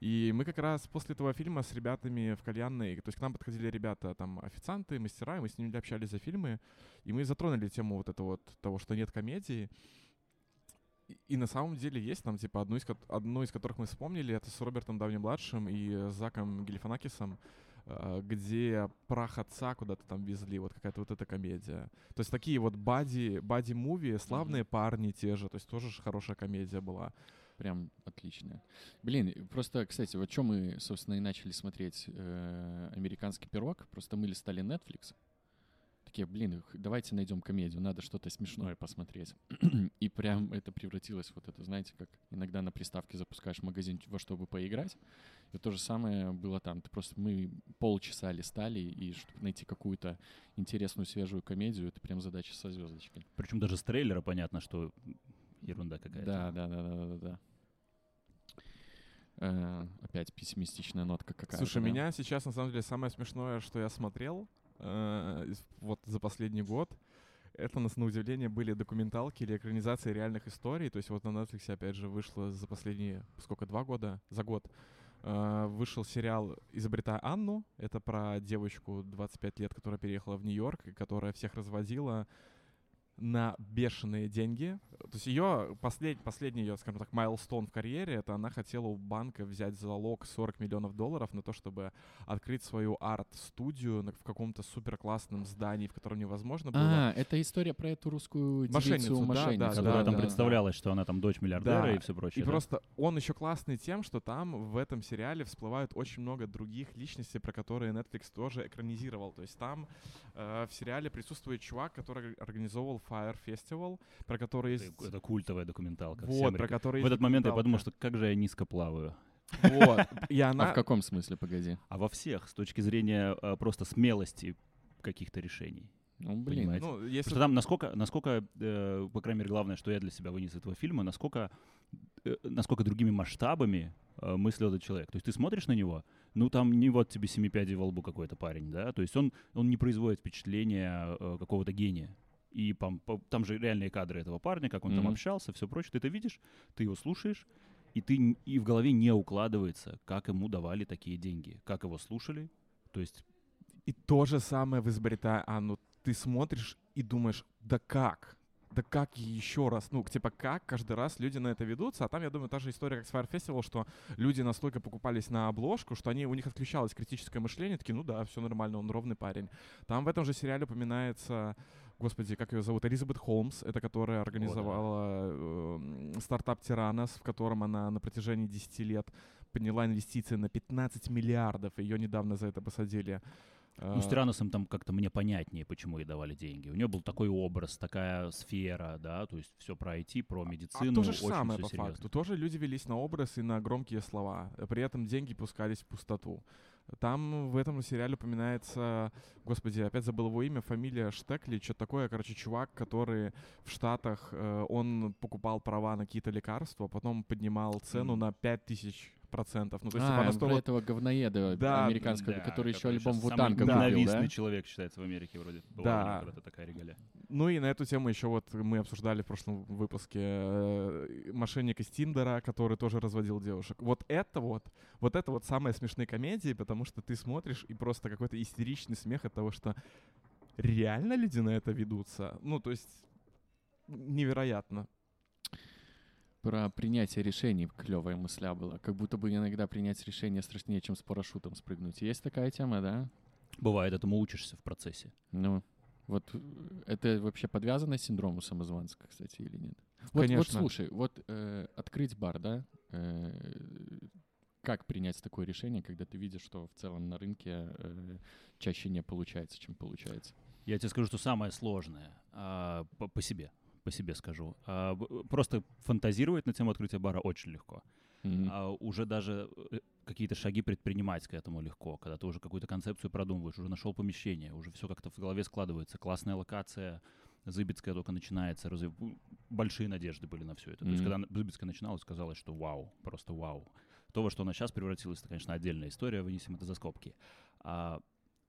И мы как раз после этого фильма с ребятами в кальянной, то есть к нам подходили ребята, там, официанты, мастера, и мы с ними общались за фильмы, и мы затронули тему вот этого вот, того, что нет комедии. И, и на самом деле есть там, типа, одну из, одну из которых мы вспомнили, это с Робертом Дауни-младшим и э, Заком Гелифанакисом, где прах отца куда-то там везли, вот какая-то вот эта комедия. То есть такие вот бади, бади-муви, славные парни те же, то есть тоже хорошая комедия была. Прям отличная. Блин, просто, кстати, вот что мы, собственно, и начали смотреть э, «Американский пирог», просто мы листали Netflix, такие, блин, давайте найдем комедию, надо что-то смешное посмотреть. И прям это превратилось вот это, знаете, как иногда на приставке запускаешь магазин во чтобы поиграть. И то же самое было там. Ты просто мы полчаса листали, и чтобы найти какую-то интересную свежую комедию, это прям задача со звездочкой. Причем даже с трейлера понятно, что ерунда какая-то. Да, да, да, да, да, да. Э, опять пессимистичная нотка какая-то. Слушай, да? меня сейчас, на самом деле, самое смешное, что я смотрел э, вот за последний год, это, на, на удивление, были документалки или экранизации реальных историй. То есть вот на Netflix, опять же, вышло за последние, сколько, два года? За год. э, вышел сериал «Изобретая Анну». Это про девочку 25 лет, которая переехала в Нью-Йорк, и которая всех разводила на бешеные деньги. То есть ее послед, последний ее, скажем так, майлстон в карьере, это она хотела у банка взять залог 40 миллионов долларов на то, чтобы открыть свою арт-студию в каком-то супер классном здании, в котором невозможно было. А, это история про эту русскую Мошенницу, девицу да, мошенницу. да, Которая там да. представлялась, что она там дочь миллиардера Да. и все прочее. И да? просто он еще классный тем, что там в этом сериале всплывают очень много других личностей, про которые Netflix тоже экранизировал. То есть там э, в сериале присутствует чувак, который организовывал Fire Festival, про который есть... Это, это культовая документалка. вот, всем про который В этот момент я подумал, что как же я низко плаваю. Вот. И А она... в каком смысле, погоди? А во всех, с точки зрения э, просто смелости каких-то решений. Ну, блин. Понимаете? Ну, Потому если... что там насколько, насколько э, по крайней мере, главное, что я для себя вынес из этого фильма, насколько, э, насколько другими масштабами э, мыслил этот человек. То есть ты смотришь на него, ну там не вот тебе семи пядей во лбу какой-то парень, да, то есть он, он не производит впечатления э, какого-то гения. И по- там же реальные кадры этого парня, как он там Мгм. общался, все прочее. Ты это видишь, ты его слушаешь, и ты и в голове не укладывается, как ему давали такие деньги, как его слушали. То есть И то же самое в «Изобретая Анну». Ты смотришь и думаешь, да как? Да как еще раз? Ну, типа, как каждый раз люди на это ведутся? А там, я думаю, та же история, как с Fire Festival, что люди настолько покупались на обложку, что они, у них отключалось критическое мышление, такие, ну да, все нормально, он ровный парень. Там в этом же сериале упоминается, господи, как ее зовут, Элизабет Холмс, это которая организовала э, стартап Тиранос, в котором она на протяжении 10 лет подняла инвестиции на 15 миллиардов, ее недавно за это посадили. Ну, с Э, Тираносом там как-то мне понятнее, почему ей давали деньги. У нее был такой образ, такая сфера, да, то есть все про IT, про медицину. А то же очень самое по серьезно. факту. Тоже люди велись на образ и на громкие слова. При этом деньги пускались в пустоту. Там в этом сериале упоминается, господи, опять забыл его имя, фамилия Штекли, что такое, короче, чувак, который в Штатах, э, он покупал права на какие-то лекарства, потом поднимал цену Мгм. на 5000 процентов. Ну, то есть, типа, А, она про стоила- этого говноеда Да, американского, Да, который еще альбом Вутанга Да. купил, да? человек считается в Америке вроде. Была Да. когда-то такая регалия. Ну и на эту тему еще вот мы обсуждали в прошлом выпуске э, мошенник из Тиндера, который тоже разводил девушек. Вот это вот, вот это вот самые смешные комедии, потому что ты смотришь и просто какой-то истеричный смех от того, что реально люди на это ведутся. Ну, то есть невероятно. Про принятие решений клевая мысля была. Как будто бы иногда принять решение страшнее, чем с парашютом спрыгнуть. Есть такая тема, да? Бывает, этому учишься в процессе. Ну, вот э, это вообще подвязано с синдромом самозванца, кстати, или нет? Вот, вот Конечно. слушай, вот э, открыть бар, да? э, как принять такое решение, когда ты видишь, что в целом на рынке э, чаще не получается, чем получается? Я тебе скажу, что самое сложное а, по, по себе, по себе скажу. А, просто фантазировать на тему открытия бара очень легко. Мгм. А уже даже э, какие-то шаги предпринимать к этому легко, когда ты уже какую-то концепцию продумываешь, уже нашел помещение, уже все как-то в голове складывается. Классная локация, Зыбецкая только начинается, разве- большие надежды были на все это. То есть, когда Зыбецкая начиналась, казалось, что вау, просто вау. То, во что она сейчас превратилась, это, конечно, отдельная история, вынесем это за скобки. А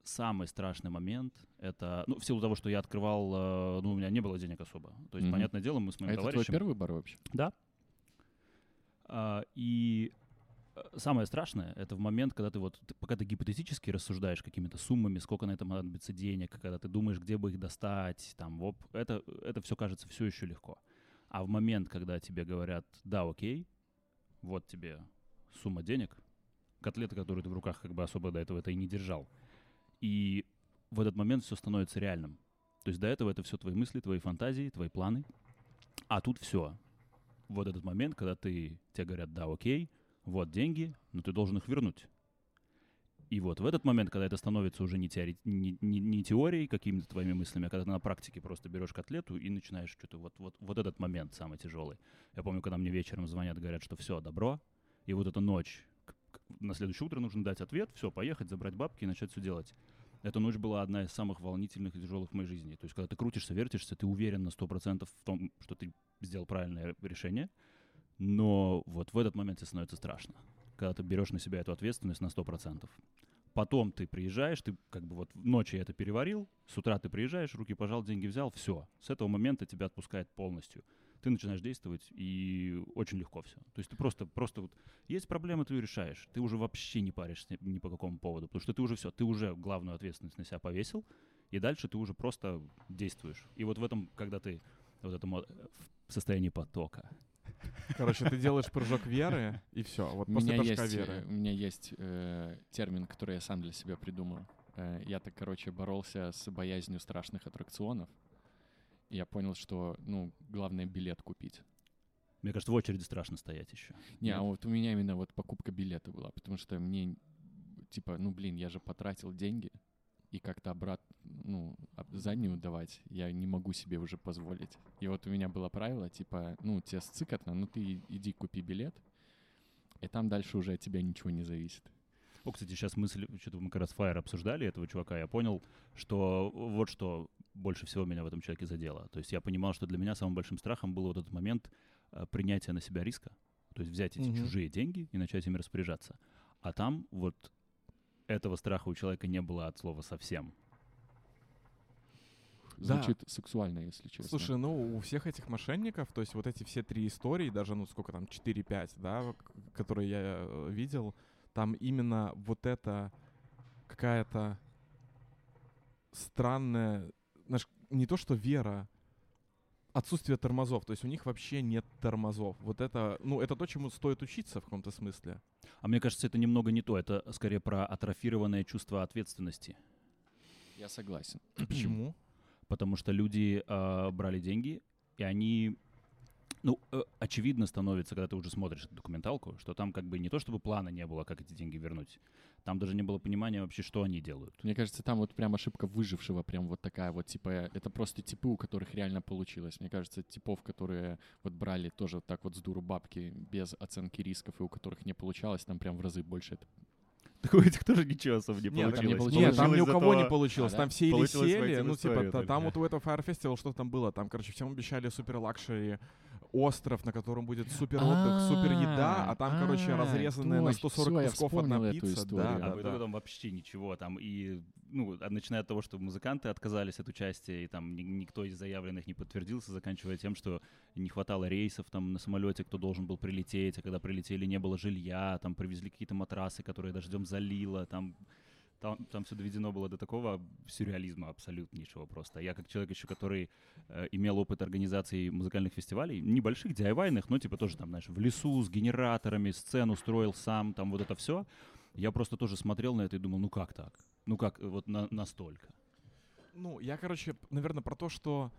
самый страшный момент — это, ну, в силу того, что я открывал, э, ну, у меня не было денег особо. То есть, Мгм. понятное дело, мы с А моим это твой товарищем... первый бар вообще? Да. А, и э, самое страшное, это в момент, когда ты вот, ты- пока ты гипотетически рассуждаешь какими-то суммами, сколько на это понадобится денег, когда ты думаешь, где бы их достать, там, воп, это, это все кажется все еще легко. А в момент, когда тебе говорят, да, окей, вот тебе сумма денег, котлеты, которые ты в руках как бы особо до этого это и не держал, и в этот момент все становится реальным. То есть до этого это все твои мысли, твои фантазии, твои планы, а тут все, вот этот момент, когда ты, тебе говорят, да, окей, вот деньги, но ты должен их вернуть. И вот в этот момент, когда это становится уже не, теори- не, не- не теорией, какими-то твоими мыслями, а когда ты на практике просто берешь котлету и начинаешь что-то, вот, вот, вот этот момент самый тяжелый. Я помню, когда мне вечером звонят, говорят, что все, добро, и вот эта ночь, на следующее утро нужно дать ответ, все, поехать, забрать бабки и начать все делать. Эта ночь была одна из самых волнительных и тяжелых в моей жизни. То есть, когда ты крутишься, вертишься, ты уверен на 100% в том, что ты сделал правильное решение, но вот в этот момент тебе становится страшно. когда ты берешь на себя эту ответственность на 100%. Потом ты приезжаешь, ты как бы вот ночью это переварил, с утра ты приезжаешь, руки пожал, деньги взял, все. С этого момента тебя отпускает полностью. Ты начинаешь действовать, и очень легко все. То есть ты просто, просто вот есть проблема, ты ее решаешь. Ты уже вообще не паришься ни по какому поводу, потому что ты уже все, ты уже главную ответственность на себя повесил, и дальше ты уже просто действуешь. И вот в этом, когда ты вот этом в состоянии потока, Короче, ты делаешь прыжок веры, и все. Вот У после меня прыжка есть, веры. э, у меня есть э, термин, который я сам для себя придумал. Э, я так, короче, боролся с боязнью страшных аттракционов. Я понял, что, ну, главное билет купить. мне кажется, в очереди страшно стоять еще. Не, Нет? а вот у меня именно вот покупка билета была, потому что мне, типа, ну, блин, я же потратил деньги, и как-то обратно, ну, заднюю давать я не могу себе уже позволить. И вот у меня было правило, типа, ну, тебе сцикотно, ну, ты иди купи билет, и там дальше уже от тебя ничего не зависит. О, кстати, сейчас мысль, что-то мы как раз Fire обсуждали этого чувака, я понял, что вот что больше всего меня в этом человеке задело. То есть я понимал, что для меня самым большим страхом был вот этот момент э, принятия на себя риска. То есть взять эти Мгм. чужие деньги и начать ими распоряжаться. А там вот этого страха у человека не было от слова совсем. Да. Звучит сексуально, если честно. Слушай, ну у всех этих мошенников, то есть вот эти все три истории, даже ну сколько там, 4-5, да, которые я э, видел, там именно вот это какая-то странная, знаешь, не то что вера, отсутствие тормозов, то есть у них вообще нет тормозов. Вот это, ну это то, чему стоит учиться в каком-то смысле. А мне кажется, это немного не то. Это скорее про атрофированное чувство ответственности. Я согласен. Почему? потому что люди э, брали деньги, и они, ну, э, очевидно становится, когда ты уже смотришь эту документалку, что там как бы не то чтобы плана не было, как эти деньги вернуть, там даже не было понимания вообще, что они делают. Мне кажется, там вот прям ошибка выжившего, прям вот такая вот, типа, это просто типы, у которых реально получилось. Мне кажется, типов, которые вот брали тоже вот так вот с дуру бабки, без оценки рисков, и у которых не получалось, там прям в разы больше это. Так у этих тоже ничего особо не Нет, там не получилось. получилось. Нет, там ни у кого не получилось. А, там да? все или Получилось сели, ну, типа, историю там вот у этого Fyre Festival что там было? Там, короче, всем обещали супер luxury остров, на котором будет супер отдых, супер еда, а там, короче, А, разрезанная на точно, 140 всё, я кусков одна пицца. Да, А да, в итоге да. там вообще ничего. Там и, ну, а начиная от того, что музыканты отказались от участия, и там ни- никто из заявленных не подтвердился, заканчивая тем, что не хватало рейсов там на самолете, кто должен был прилететь, а когда прилетели, не было жилья, там привезли какие-то матрасы, которые дождем залило, там там, там все доведено было до такого сюрреализма абсолютнейшего просто. Я как человек еще, который э, имел опыт организации музыкальных фестивалей, небольших, диайвайных, но типа тоже там, знаешь, в лесу с генераторами, сцену строил сам, там вот это все. Я просто тоже смотрел на это и думал, ну как так? Ну как, э, вот на- настолько. Ну, я, короче, наверное, про то, что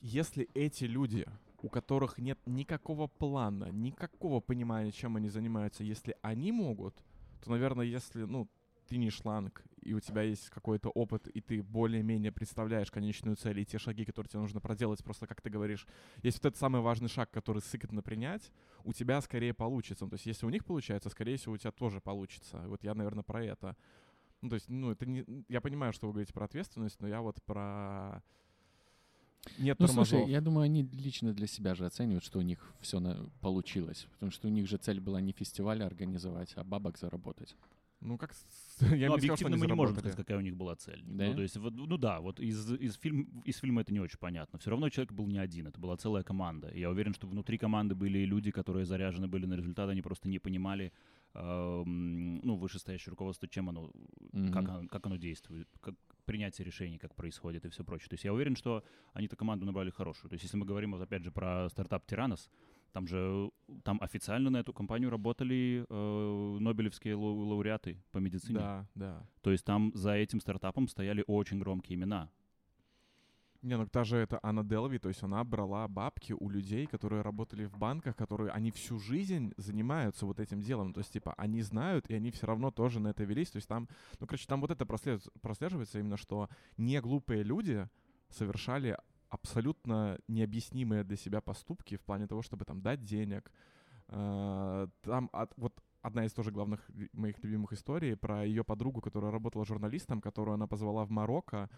если эти люди, у которых нет никакого плана, никакого понимания, чем они занимаются, если они могут, то, наверное, если, ну, ты не шланг, и у тебя есть какой-то опыт, и ты более-менее представляешь конечную цель и те шаги, которые тебе нужно проделать, просто, как ты говоришь, есть вот этот самый важный шаг, который сыкотно принять, у тебя скорее получится. Ну, то есть, если у них получается, скорее всего, у тебя тоже получится. Вот я, наверное, про это. Ну, то есть, ну, это не... Я понимаю, что вы говорите про ответственность, но я вот про... Нет Ну, тормозов. слушай, я думаю, они лично для себя же оценивают, что у них все получилось. Потому что у них же цель была не фестиваль организовать, а бабок заработать. Ну, как... Я ну, сказал, объективно они мы не можем сказать, какая у них была цель. Да? Ну, то есть, вот, ну да, вот из, из, фильм, из фильма это не очень понятно. Все равно человек был не один, это была целая команда. И я уверен, что внутри команды были люди, которые заряжены были на результат, они просто не понимали, эм, ну, вышестоящее руководство, чем оно, как, Мгм. оно, как оно действует, как принятие решений, как происходит и все прочее. То есть я уверен, что они-то команду набрали хорошую. То есть если мы говорим, вот опять же, про стартап Тиранос, там же, там официально на эту компанию работали э, нобелевские лау- лауреаты по медицине. Да, да. То есть там за этим стартапом стояли очень громкие имена. Не, ну та же это Анна Делви, то есть она брала бабки у людей, которые работали в банках, которые они всю жизнь занимаются вот этим делом. То есть, типа, они знают, и они все равно тоже на это велись. То есть там, ну, короче, там вот это прослеживается, прослеживается именно, что не глупые люди совершали абсолютно необъяснимые для себя поступки в плане того, чтобы там дать денег. Э, Там от- вот одна из тоже главных моих любимых историй про ее подругу, которая работала журналистом, которую она позвала в Марокко,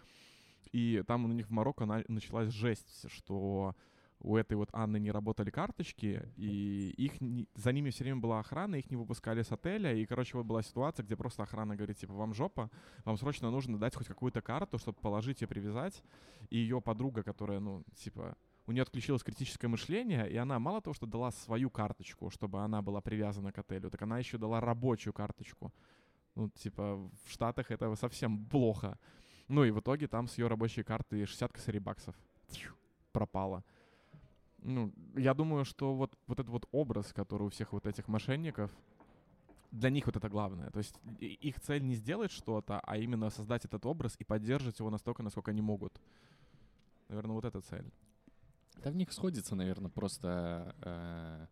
и там у них в Марокко на- началась жесть, что у этой вот Анны не работали карточки, и их не- за ними все время была охрана, их не выпускали с отеля, и, короче, вот была ситуация, где просто охрана говорит, типа, вам жопа, вам срочно нужно дать хоть какую-то карту, чтобы положить и привязать, и ее подруга, которая, ну, типа, у нее отключилось критическое мышление, и она мало того, что дала свою карточку, чтобы она была привязана к отелю, так она еще дала рабочую карточку. Ну, типа, в Штатах это совсем плохо. Ну и в итоге там с ее рабочей карты 60 косарей баксов пропало. Ну, я думаю, что вот, вот этот вот образ, который у всех вот этих мошенников, для них вот это главное. То есть их цель не сделать что-то, а именно создать этот образ и поддерживать его настолько, насколько они могут. Наверное, вот эта цель. Да в них сходится, наверное, просто э,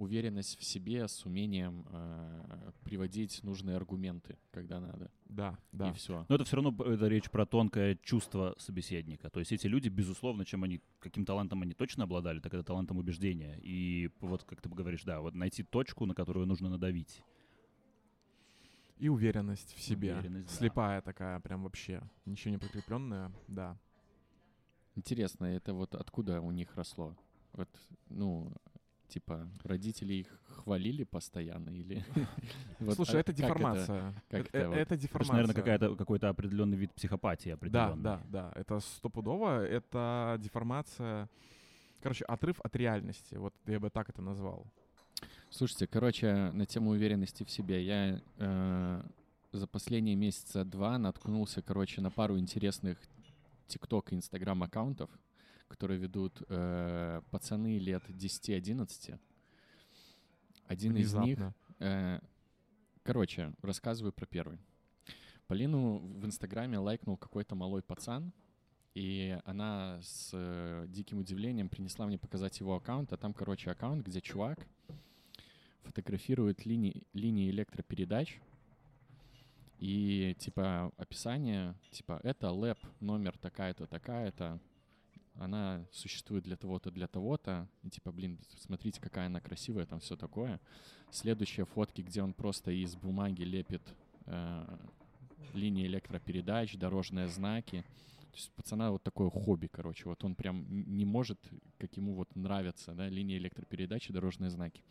уверенность в себе с умением э, приводить нужные аргументы, когда надо. Да, да. И все. Но это все равно это речь про тонкое чувство собеседника. То есть эти люди, безусловно, чем они, каким талантом они точно обладали, так это талантом убеждения. И вот, как ты говоришь, да, вот найти точку, на которую нужно надавить. И уверенность в себе. Уверенность, да. Слепая такая, прям вообще. Ничего не прикрепленная, да. Интересно, это вот откуда у них росло? Вот, ну, типа, родители их хвалили постоянно или... Слушай, а это деформация. это, э- это деформация. наверное, какая-то, какой-то определенный вид психопатии Да, определенный. да, да. Это стопудово. Это деформация. Короче, отрыв от реальности. Вот я бы так это назвал. Слушайте, короче, на тему уверенности в себе. Я э, за последние месяца два наткнулся, короче, на пару интересных ТикТок и Инстаграм аккаунтов, которые ведут э, пацаны лет 10-11. Один из них Внезапно. Э, Короче, рассказываю про первый. Полину в Инстаграме лайкнул какой-то малой пацан, и она с э, диким удивлением принесла мне показать его аккаунт, а там, короче, аккаунт, где чувак фотографирует линии, линии электропередач, и, типа, описание, типа, это лэп номер такая-то, такая-то, она существует для того-то, для того-то, и, типа, блин, смотрите, какая она красивая, там все такое. Следующие фотки, где он просто из бумаги лепит э, линии электропередач, дорожные знаки. То есть пацана вот такое хобби, короче. Вот он прям не может, как ему вот нравятся, да, линии электропередач и дорожные знаки.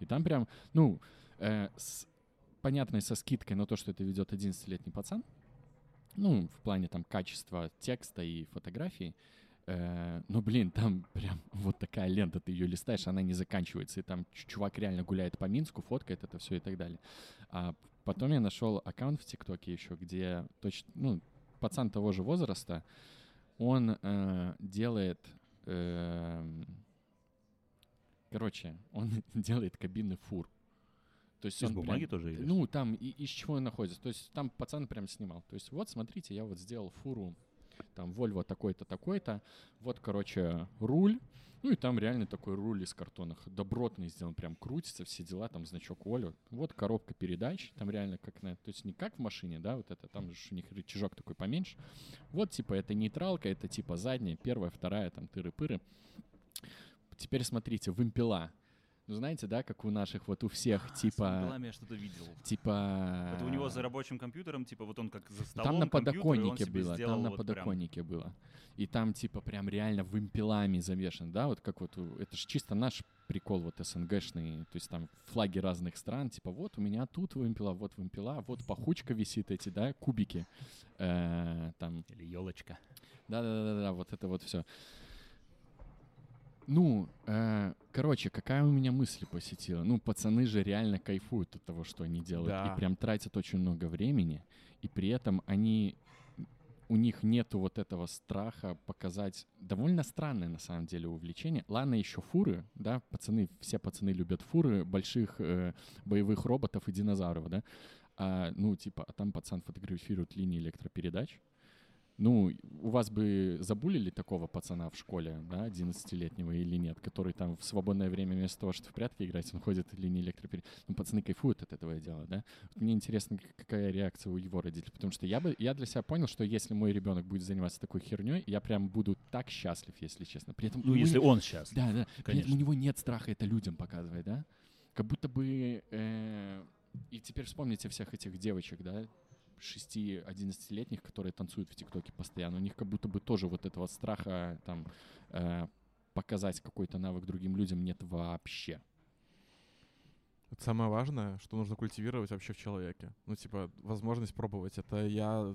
И там прям, ну, э, с понятной со скидкой на то, что это ведет 11-летний пацан, ну, в плане там качества текста и фотографий, ну, блин, там прям вот такая лента, ты ее листаешь, она не заканчивается, и там чувак реально гуляет по Минску, фоткает это все и так далее. А потом я нашел аккаунт в ТикТоке еще, где точно, ну, пацан того же возраста, он э, делает, эм, короче, он делает кабины фур. То есть Из он прям- бумаги тоже или ну, там и, из чего он находится. То есть там пацан прям снимал. То есть вот, смотрите, я вот сделал фуру, там, Volvo такой-то, такой-то. Вот, короче, руль. Ну и там реально такой руль из картонах. Добротный сделан, прям крутится, все дела, там значок Олю. Вот коробка передач, там реально как на... То есть не как в машине, да, вот это, там же у них рычажок такой поменьше. Вот, типа, это нейтралка, это типа задняя, первая, вторая, там, тыры-пыры. Теперь смотрите, вымпела. Ну, знаете, да, как у наших, вот у всех, А, С типа... вымпелами я что-то видел. Типа... Это у него за рабочим компьютером, типа вот он как за столом Там на подоконнике было, там на вот прям- подоконнике было. И там типа прям реально вымпелами завешен, да, вот как вот, это же чисто наш прикол вот СНГшный, то есть там флаги разных стран, типа вот у меня тут вымпела, вот вымпела, вот пахучка висит эти, да, кубики, Э, там Или елочка. да-да-да-да, вот это вот все. Ну, э, короче, какая у меня мысль посетила? Ну, пацаны же реально кайфуют от того, что они делают, Да. и прям тратят очень много времени, и при этом они у них нету вот этого страха показать довольно странное на самом деле увлечение. Ладно, еще фуры, да, пацаны, все пацаны любят фуры, больших э, боевых роботов и динозавров, да. А, ну, типа, а там пацан фотографирует линии электропередач. Ну, у вас бы забулили такого пацана в школе, да, 11-летнего или нет, который там в свободное время вместо того, чтобы в прятки играть, он ходит в линии электропередач. Ну, пацаны кайфуют от этого дела, да. Вот мне интересно, какая реакция у его родителей, потому что я бы, я для себя понял, что если мой ребенок будет заниматься такой херней, я прям буду так счастлив, если честно. При этом Ну, если него- он сейчас. да, да. При этом конечно. у него нет страха это людям показывать, да? Как будто бы... э, И теперь вспомните всех этих девочек, да? 6-11-летних, которые танцуют в ТикТоке постоянно. У них как будто бы тоже вот этого страха там э, показать какой-то навык другим людям нет вообще. Это самое важное, что нужно культивировать вообще в человеке. Ну, типа, возможность пробовать. Это я...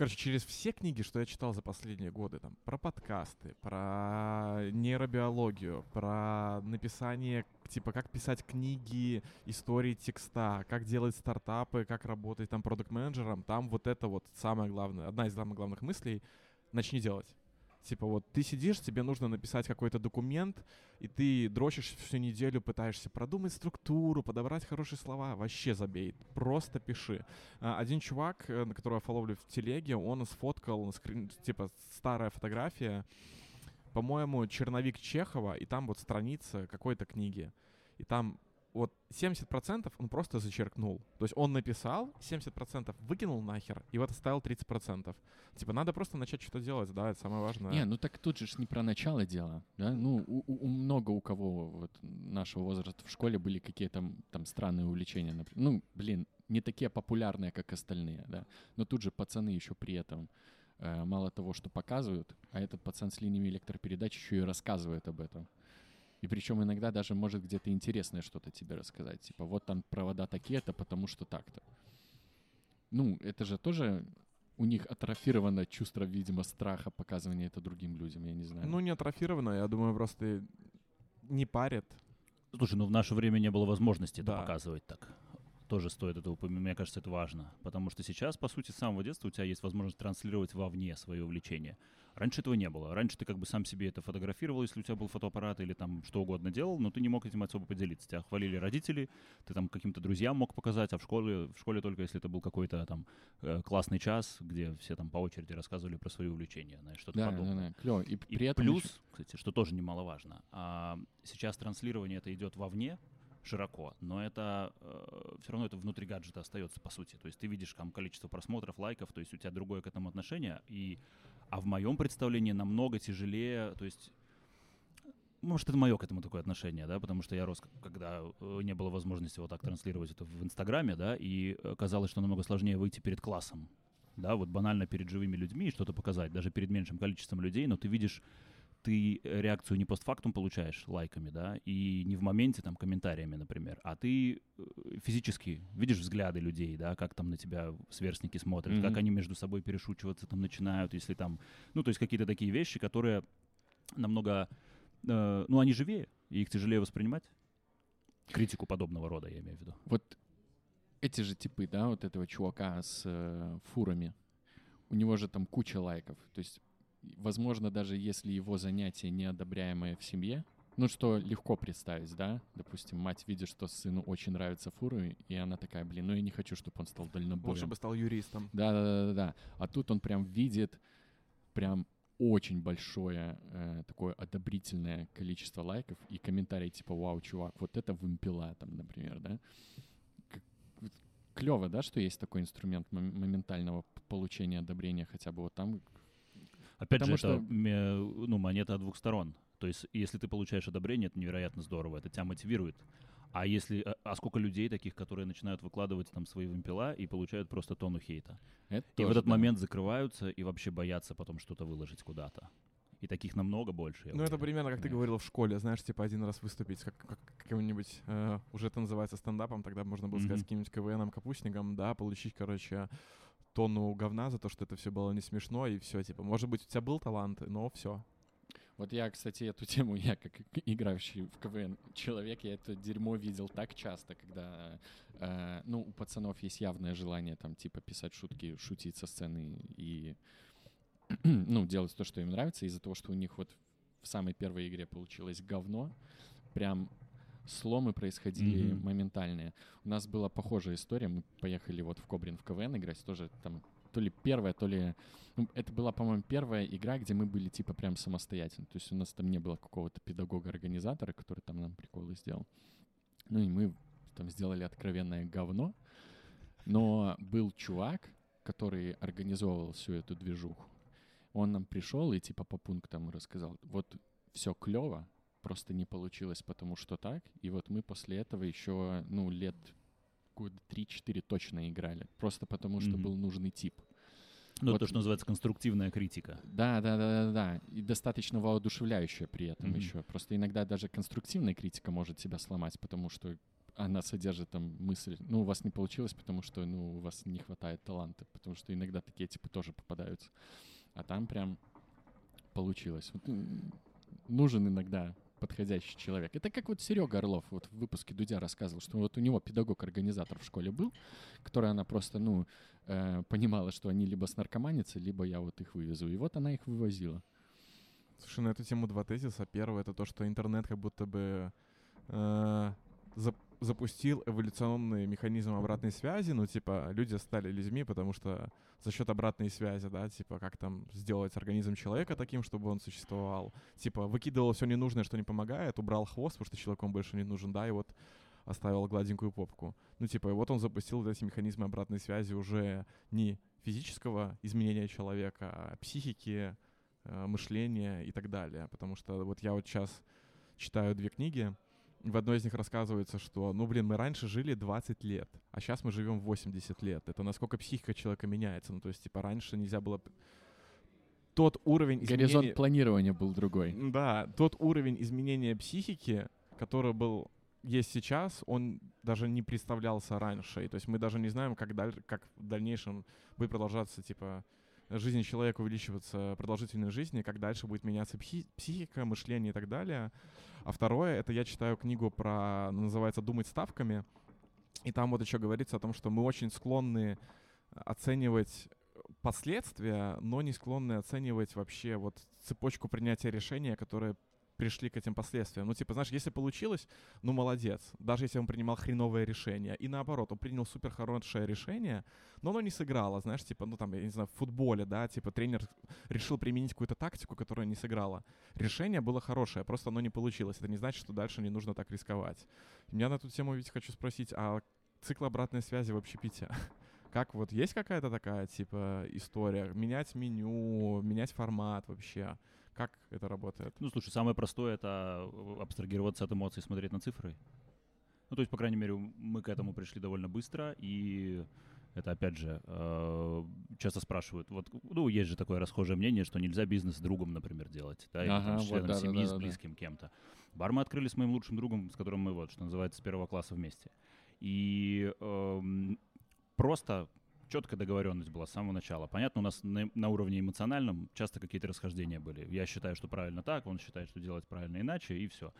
Короче, через все книги, что я читал за последние годы, там, про подкасты, про нейробиологию, про написание, типа, как писать книги, истории текста, как делать стартапы, как работать там продукт-менеджером, там вот это вот самое главное, одна из самых главных мыслей — начни делать. Типа вот ты сидишь, тебе нужно написать какой-то документ, и ты дрочишь всю неделю, пытаешься продумать структуру, подобрать хорошие слова. Вообще забей, просто пиши. А, один чувак, э, на которого я фоловлю в телеге, он сфоткал, типа старая фотография, по-моему, черновик Чехова, и там вот страница какой-то книги. И там вот 70% он просто зачеркнул. То есть он написал, 70% выкинул нахер, и вот оставил 30%. Типа надо просто начать что-то делать, да, это самое важное. Не, ну так тут же не про начало дела, да? Ну, у, у- много у кого вот нашего возраста в школе были какие-то там, странные увлечения. напр- Ну, блин, не такие популярные, как остальные, да? Но тут же пацаны еще при этом э, мало того, что показывают, а этот пацан с линиями электропередач еще и рассказывает об этом. И причем иногда даже может где-то интересное что-то тебе рассказать. Типа, вот там провода такие-то, потому что так-то. Ну, это же тоже у них атрофировано чувство, видимо, страха показывания это другим людям, я не знаю. Ну, не атрофировано, я думаю, просто не парит. Слушай, ну в наше время не было возможности Да. это показывать так. Тоже стоит это упомянуть. Мне кажется, это важно. Потому что сейчас, по сути, с самого детства у тебя есть возможность транслировать вовне свое увлечение. Раньше этого не было. Раньше ты как бы сам себе это фотографировал, если у тебя был фотоаппарат или там что угодно делал, но ты не мог этим особо поделиться. Тебя хвалили родители, ты там каким-то друзьям мог показать, а в школе, в школе только если это был какой-то там э, классный час, где все там по очереди рассказывали про свои увлечения, знаешь, что-то да, да, подобное. да, клево. И, И при этом плюс, ещё- кстати, что тоже немаловажно, а, сейчас транслирование это идет вовне широко, но это все равно это внутри гаджета остается по сути. То есть ты видишь там количество просмотров, лайков, то есть у тебя другое к этому отношение. И, а в моем представлении намного тяжелее, то есть может, это мое к этому такое отношение, да, потому что я рос, когда э, не было возможности вот так транслировать это в Инстаграме, да, и э, казалось, что намного сложнее выйти перед классом, да, вот банально перед живыми людьми и что-то показать, даже перед меньшим количеством людей, но ты видишь, ты э, реакцию не постфактум получаешь лайками, да, и не в моменте там комментариями, например, а ты э, физически видишь взгляды людей, да, как там на тебя сверстники смотрят, Мгм. как они между собой перешучиваться там начинают, если там, ну, то есть какие-то такие вещи, которые намного, э, ну, они живее, и их тяжелее воспринимать. Критику подобного рода, я имею в виду. Вот эти же типы, да, вот этого чувака с э, фурами, у него же там куча лайков. То есть, возможно, даже если его занятие неодобряемое в семье, ну, что легко представить, да, допустим, мать видит, что сыну очень нравятся фуры, и она такая, блин, ну я не хочу, чтобы он стал дальнобоем. Лучше бы стал юристом. Да, да, да, да, да. А тут он прям видит прям очень большое э, такое одобрительное количество лайков и комментарий типа «Вау, чувак, вот это вымпела», там, например, да? Клево, да, что есть такой инструмент мом- моментального получения одобрения хотя бы вот там. Опять Потому же, это что- ме- ну, монета двух сторон. То есть, если ты получаешь одобрение, это невероятно здорово, это тебя мотивирует. А если, а- а сколько людей таких, которые начинают выкладывать там свои вымпела и получают просто тонну хейта? Это и в этот да. момент закрываются и вообще боятся потом что-то выложить куда-то. И таких намного больше. Ну, это примерно, как ты Да. говорил в школе, знаешь, типа один раз выступить как, как каким-нибудь, э, уже это называется стендапом, тогда можно было сказать Мгм. с каким-нибудь КВНом, капустником, да, получить, короче, тонну говна за то, что это все было не смешно, и все, типа, может быть, у тебя был талант, но все. Вот я, кстати, эту тему, я как играющий в КВН человек, я это дерьмо видел так часто, когда, э, ну, у пацанов есть явное желание там, типа, писать шутки, шутить со сцены и, ну, делать то, что им нравится, из-за того, что у них вот в самой первой игре получилось говно, прям сломы происходили Мгм. моментальные. У нас была похожая история, мы поехали вот в Кобрин в КВН играть, тоже там то ли первая, то ли... ну, это была, по-моему, первая игра, где мы были типа прям самостоятельно. То есть у нас там не было какого-то педагога-организатора, который там нам приколы сделал. Ну и мы там сделали откровенное говно. Но был чувак, который организовывал всю эту движуху. Он нам пришел и типа по пунктам рассказал, вот все клево, просто не получилось, потому что так. И вот мы после этого еще, ну, лет года 3-4 точно играли. Просто потому что Мгм. был нужный тип. Ну, Вот- то, что называется конструктивная критика. Да, да, да, да, да. И достаточно воодушевляющая при этом Мгм. еще. Просто иногда даже конструктивная критика может тебя сломать, потому что она содержит там мысль, ну, у вас не получилось, потому что, ну, у вас не хватает таланта, потому что иногда такие типы тоже попадаются. А там прям получилось. Вот, нужен иногда подходящий человек. Это как вот Серега Орлов вот в выпуске Дудя рассказывал, что вот у него педагог-организатор в школе был, который она просто, ну, э, понимала, что они либо снаркоманятся, либо я вот их вывезу. И вот она их вывозила. Слушай, на эту тему два тезиса. Первый — это то, что интернет как будто бы э, зап- запустил эволюционный механизм обратной связи. Ну, типа, люди стали людьми, потому что за счет обратной связи, да, типа, как там сделать организм человека таким, чтобы он существовал. Типа, выкидывал все ненужное, что не помогает, убрал хвост, потому что человеку он больше не нужен, да, и вот оставил гладенькую попку. Ну, типа, и вот он запустил вот эти механизмы обратной связи уже не физического изменения человека, а психики, э, мышления и так далее. Потому что вот я вот сейчас читаю две книги, в одной из них рассказывается, что, ну, блин, мы раньше жили 20 лет, а сейчас мы живем 80 лет. Это насколько психика человека меняется. Ну, то есть, типа, раньше нельзя было... Тот уровень Горизонт изменения... планирования был другой. Да, тот уровень изменения психики, который был есть сейчас, он даже не представлялся раньше. И то есть мы даже не знаем, как, даль- как в дальнейшем будет продолжаться, типа, жизнь человека увеличиваться, продолжительность жизни, как дальше будет меняться пси- психика, мышление и так далее. А второе, это я читаю книгу про, называется «Думать ставками», и там вот еще говорится о том, что мы очень склонны оценивать последствия, но не склонны оценивать вообще вот цепочку принятия решения, которые пришли к этим последствиям. Ну, типа, знаешь, если получилось, ну, молодец. Даже если он принимал хреновое решение. И наоборот, он принял супер хорошее решение, но оно не сыграло, знаешь, типа, ну, там, я не знаю, в футболе, да, типа, тренер решил применить какую-то тактику, которая не сыграла. Решение было хорошее, просто оно не получилось. Это не значит, что дальше не нужно так рисковать. Я на эту тему ведь хочу спросить, а цикл обратной связи в общепите? Как вот есть какая-то такая, типа, история? Менять меню, менять формат вообще? Как это работает? Ну, слушай, самое простое — это э, абстрагироваться от эмоций и смотреть на цифры. Ну, то есть, по крайней мере, мы к этому пришли довольно быстро, и это, опять же, э, часто спрашивают, вот, ну, есть же такое расхожее мнение, что нельзя бизнес с другом, например, делать, да, или там Ага, с вот членом да, да, семьи, да, с да, да. близким кем-то. Бар мы открыли с моим лучшим другом, с которым мы, вот, что называется, с первого класса вместе. И эм, просто четкая договоренность была с самого начала. Понятно, у нас на, на уровне эмоциональном часто какие-то расхождения были. Я считаю, что правильно так, он считает, что делать правильно иначе, и все.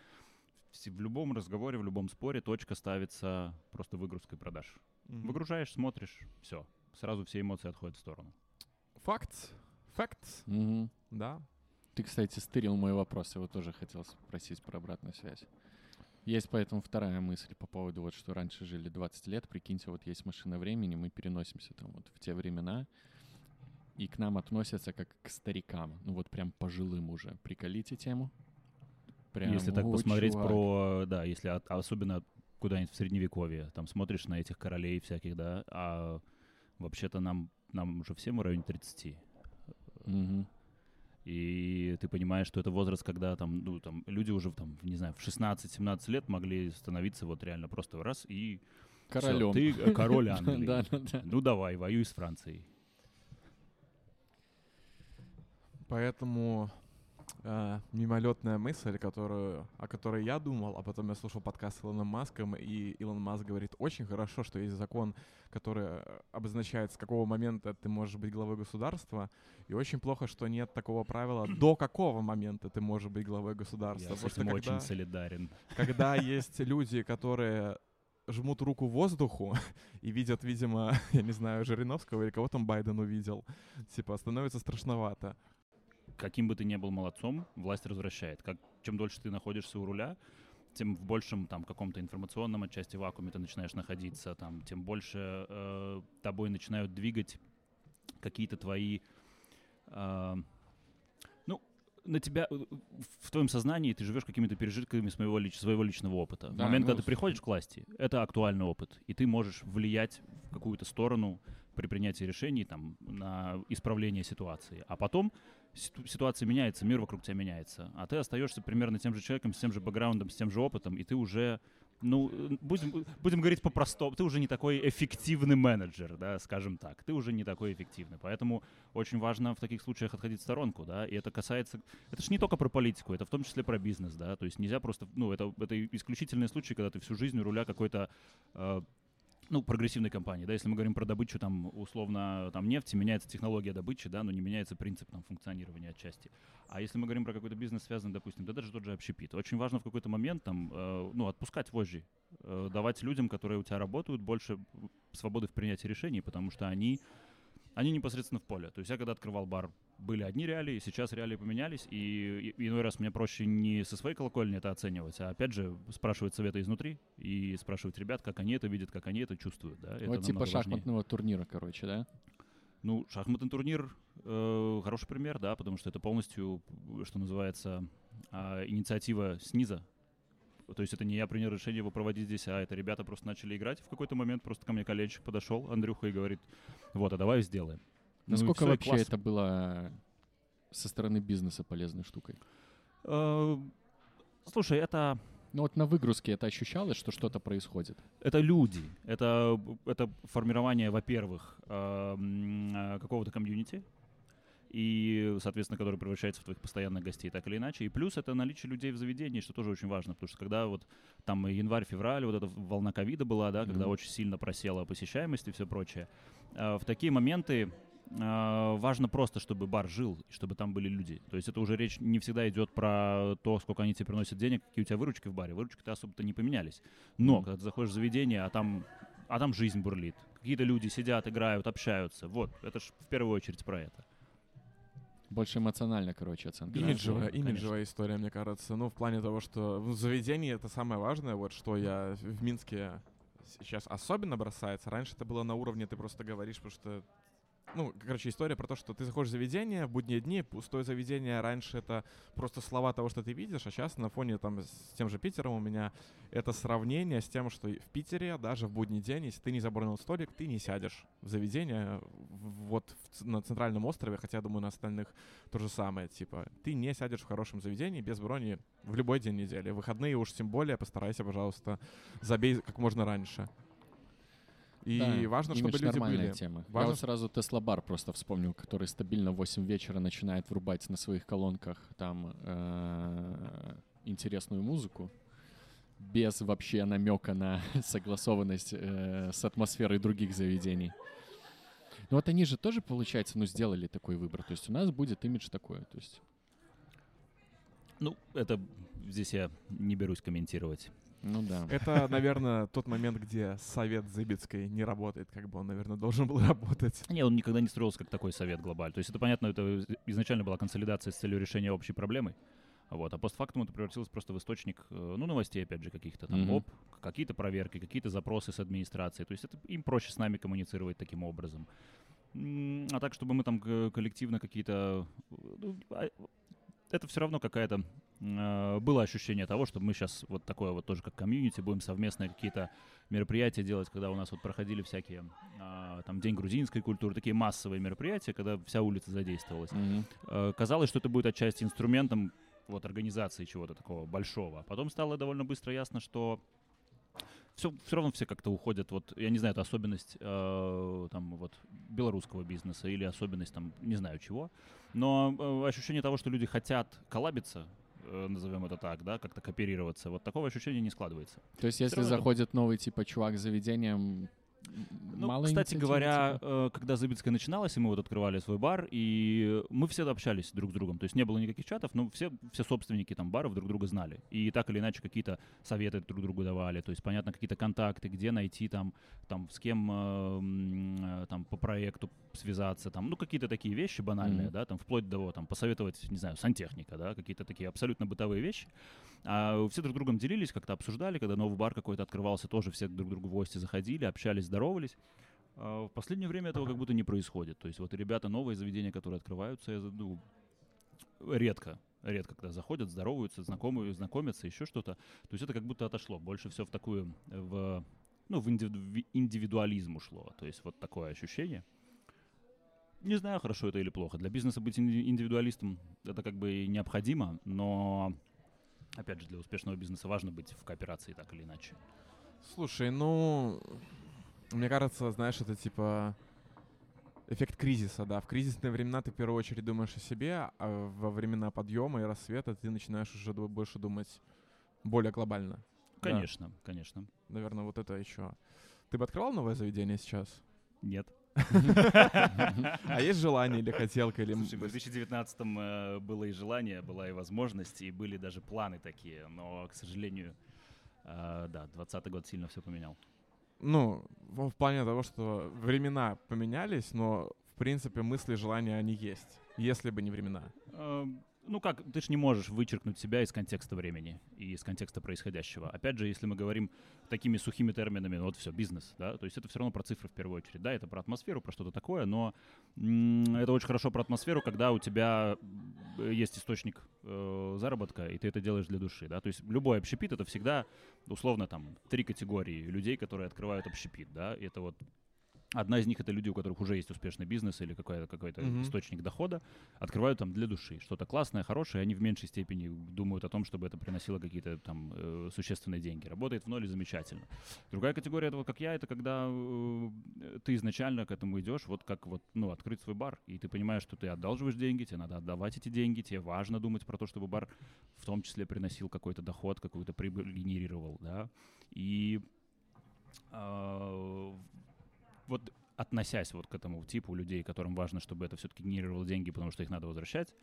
В любом разговоре, в любом споре точка ставится просто выгрузкой продаж. Мгм. Выгружаешь, смотришь, все. Сразу все эмоции отходят в сторону. Факт. Факт. Мгм. Да. Ты, кстати, стырил мой вопрос, его тоже хотел спросить про обратную связь. Есть поэтому вторая мысль по поводу вот, что раньше жили 20 лет, прикиньте, вот есть машина времени, мы переносимся там вот в те времена, и к нам относятся как к старикам, ну вот прям пожилым уже. Приколите тему. Прям, если так «О, посмотреть чувак». про, да, если от- особенно куда-нибудь в средневековье, там смотришь на этих королей всяких, да, а вообще-то нам, нам уже всем в районе 30. Мгм. И ты понимаешь, что это возраст, когда там, ну, там люди уже, там, не знаю, в 16-17 лет могли становиться вот реально просто раз и всё, Королем. ты э, король Англии. Да, да, да. Ну давай, воюй с Францией. Поэтому э, мимолетная мысль, которую, о которой я думал, а потом я слушал подкаст с Илоном Маском, и Илон Маск говорит, очень хорошо, что есть закон, который э, обозначает, с какого момента ты можешь быть главой государства, и очень плохо, что нет такого правила, до какого момента ты можешь быть главой государства. Я с что этим когда- очень солидарен. когда есть люди, которые жмут руку воздуху и видят, видимо, я не знаю, Жириновского или кого там Байден увидел, типа, становится страшновато. Каким бы ты ни был молодцом, власть развращает. Как, чем дольше ты находишься у руля, тем в большем там каком-то информационном отчасти вакууме ты начинаешь находиться, там, тем больше э, тобой начинают двигать какие-то твои э, ну, на тебя, э, в твоем сознании ты живешь какими-то пережитками своего, лич- своего личного опыта. в Да, момент, ну, когда ты приходишь к власти, это актуальный опыт, и ты можешь влиять в какую-то сторону при принятии решений там, на исправление ситуации. А потом ситуация меняется, мир вокруг тебя меняется, а ты остаешься примерно тем же человеком, с тем же бэкграундом, с тем же опытом, и ты уже ну, будем, будем говорить по-простому, ты уже не такой эффективный менеджер, да, скажем так, ты уже не такой эффективный, поэтому очень важно в таких случаях отходить в сторонку, да, и это касается, это же не только про политику, это в том числе про бизнес, да, то есть нельзя просто, ну, это, это исключительные случаи, когда ты всю жизнь у руля какой-то э, ну, прогрессивной компании, да, если мы говорим про добычу, там, условно, там, нефти, меняется технология добычи, да, но не меняется принцип, там, функционирования отчасти. А если мы говорим про какой-то бизнес, связанный, допустим, да даже тот же общепит, очень важно в какой-то момент, там, э, ну, отпускать вожжи, э, давать людям, которые у тебя работают, больше свободы в принятии решений, потому что они они непосредственно в поле. То есть я когда открывал бар, были одни реалии, сейчас реалии поменялись, и, и иной раз мне проще не со своей колокольни это оценивать, а опять же спрашивать советы изнутри и спрашивать ребят, как они это видят, как они это чувствуют. Да? Вот это типа важнее. шахматного турнира, короче, да? Ну, шахматный турнир э, хороший пример, да, потому что это полностью, что называется, э, инициатива сниза. То есть это не я принял решение его проводить здесь, а это ребята просто начали играть. В какой-то момент просто ко мне коленчик подошел, Андрюха, и говорит, вот, а давай сделаем. Ну Насколько и вообще класс. это было со стороны бизнеса полезной штукой? Э, слушай, это Ну вот на выгрузке это ощущалось, что что-то происходит? это люди, это, это формирование, во-первых, эм, э, какого-то комьюнити, и, соответственно, который превращается в твоих постоянных гостей, так или иначе. И плюс это наличие людей в заведении, что тоже очень важно, потому что когда вот там январь-февраль, вот эта волна ковида была, да, когда Мгм. очень сильно просела посещаемость и все прочее, э, в такие моменты э, важно просто, чтобы бар жил, и чтобы там были люди. То есть это уже речь не всегда идет про то, сколько они тебе приносят денег, какие у тебя выручки в баре. Выручки-то особо-то не поменялись. Но когда ты заходишь в заведение, а там, а там жизнь бурлит. Какие-то люди сидят, играют, общаются. Вот, это ж в первую очередь про это. Больше эмоционально, короче, оценка. да? Имиджевая, конечно. имиджевая история, мне кажется. Ну, в плане того, что в заведении это самое важное, вот что я в Минске сейчас особенно бросается. Раньше это было на уровне, ты просто говоришь, потому что ну, короче, история про то, что ты заходишь в заведение, в будние дни, пустое заведение, раньше это просто слова того, что ты видишь, а сейчас на фоне там с тем же Питером у меня это сравнение с тем, что в Питере даже в будний день, если ты не забронил столик, ты не сядешь в заведение вот в на центральном острове, хотя, я думаю, на остальных то же самое, типа, ты не сядешь в хорошем заведении без брони в любой день недели. Выходные уж тем более постарайся, пожалуйста, забей как можно раньше. И Да, важно, чтобы люди нормальная были. тема. Я Важно, вот сразу Тесла Бар просто вспомнил, который стабильно в 8 вечера начинает врубать на своих колонках там э, интересную музыку без вообще намека на согласованность э, с атмосферой других заведений. Ну вот они же тоже, получается, ну сделали такой выбор. То есть у нас будет имидж такой. То есть, Ну, это здесь я не берусь комментировать. Ну да. Это, наверное, тот момент, где совет Зыбицкой не работает, как бы он, наверное, должен был работать. Не, он никогда не строился как такой совет глобальный. То есть это, понятно, это изначально была консолидация с целью решения общей проблемы. Вот, а постфактум это превратилось просто в источник, э, ну, новостей, опять же, каких-то там, Мгм. оп, какие-то проверки, какие-то запросы с администрацией. То есть это им проще с нами коммуницировать таким образом. А так, чтобы мы там ко- коллективно какие-то... э, ну, а, это все равно какая-то... э, Было ощущение того, что мы сейчас вот такое вот тоже как комьюнити будем совместные какие-то мероприятия делать, когда у нас вот проходили всякие а, там День грузинской культуры, такие массовые мероприятия, когда вся улица задействовалась. Э, Казалось, что это будет отчасти инструментом вот организации чего-то такого большого. А потом стало довольно быстро ясно, что все, все равно все как-то уходят. Вот, я не знаю, это особенность э, там вот белорусского бизнеса или особенность там не знаю чего. Но э, ощущение того, что люди хотят коллабиться, назовем это так, да, как-то кооперироваться, вот такого ощущения не складывается. То есть если равно заходит новый типа чувак с заведением, Ну, мало кстати говоря, типа? э, когда Зыбицкая начиналась, и мы вот открывали свой бар, и мы все общались друг с другом. То есть не было никаких чатов, но все, все собственники там баров друг друга знали. И так или иначе какие-то советы друг другу давали. То есть, понятно, какие-то контакты, где найти там, там с кем э, э, там по проекту связаться, там, ну, какие-то такие вещи банальные, Мгм. да, там, вплоть до того, там, посоветовать, не знаю, сантехника, да, какие-то такие абсолютно бытовые вещи. А все друг другом делились, как-то обсуждали, когда новый бар какой-то открывался, тоже все друг другу в гости заходили, общались, здоровались. А В последнее время этого как будто не происходит. То есть вот ребята, новые заведения, которые открываются, я ну, редко, редко, когда заходят, здороваются, знакомы, знакомятся, еще что-то. То есть это как будто отошло. Больше все в такую, в, ну, в индивиду- в индивидуализм ушло. То есть вот такое ощущение. Не знаю, хорошо это или плохо. Для бизнеса быть инди- индивидуалистом это как бы необходимо, но Опять же, для успешного бизнеса важно быть в кооперации так или иначе. Слушай, ну, мне кажется, знаешь, это типа эффект кризиса, да. В кризисные времена ты в первую очередь думаешь о себе, а во времена подъема и рассвета ты начинаешь уже больше думать более глобально. Да. Конечно, конечно. Наверное, вот это еще. Ты бы открывал новое заведение сейчас? Нет. А есть желание или хотелка, или... Слушай, в 2019 э, было и желание, была и возможность, и были даже планы такие, но, к сожалению, э, да, 20 год сильно все поменял. Ну, в в плане того, что времена поменялись, но, в принципе, мысли и желания, они есть. Если бы не времена. Ну как, ты же не можешь вычеркнуть себя из контекста времени и из контекста происходящего. Опять же, если мы говорим такими сухими терминами, ну вот все, бизнес, да, то есть это все равно про цифры в первую очередь, да, это про атмосферу, про что-то такое, но это очень хорошо про атмосферу, когда у тебя э, есть источник э, заработка, и ты это делаешь для души, да, то есть любой общепит — это всегда, условно, там, три категории людей, которые открывают общепит, да, и это вот Одна из них это люди, у которых уже есть успешный бизнес или какой-то какой Мгм. источник дохода, открывают там для души. Что-то классное, хорошее, они в меньшей степени думают о том, чтобы это приносило какие-то там э, существенные деньги. Работает в ноль и замечательно. Другая категория, это вот как я, это когда э, ты изначально к этому идешь, вот как вот, ну, открыть свой бар, и ты понимаешь, что ты одалживаешь деньги, тебе надо отдавать эти деньги, тебе важно думать про то, чтобы бар в том числе приносил какой-то доход, какую-то прибыль генерировал, да. И а, вот относясь вот к этому типу людей, которым важно, чтобы это все-таки генерировало деньги, потому что их надо возвращать,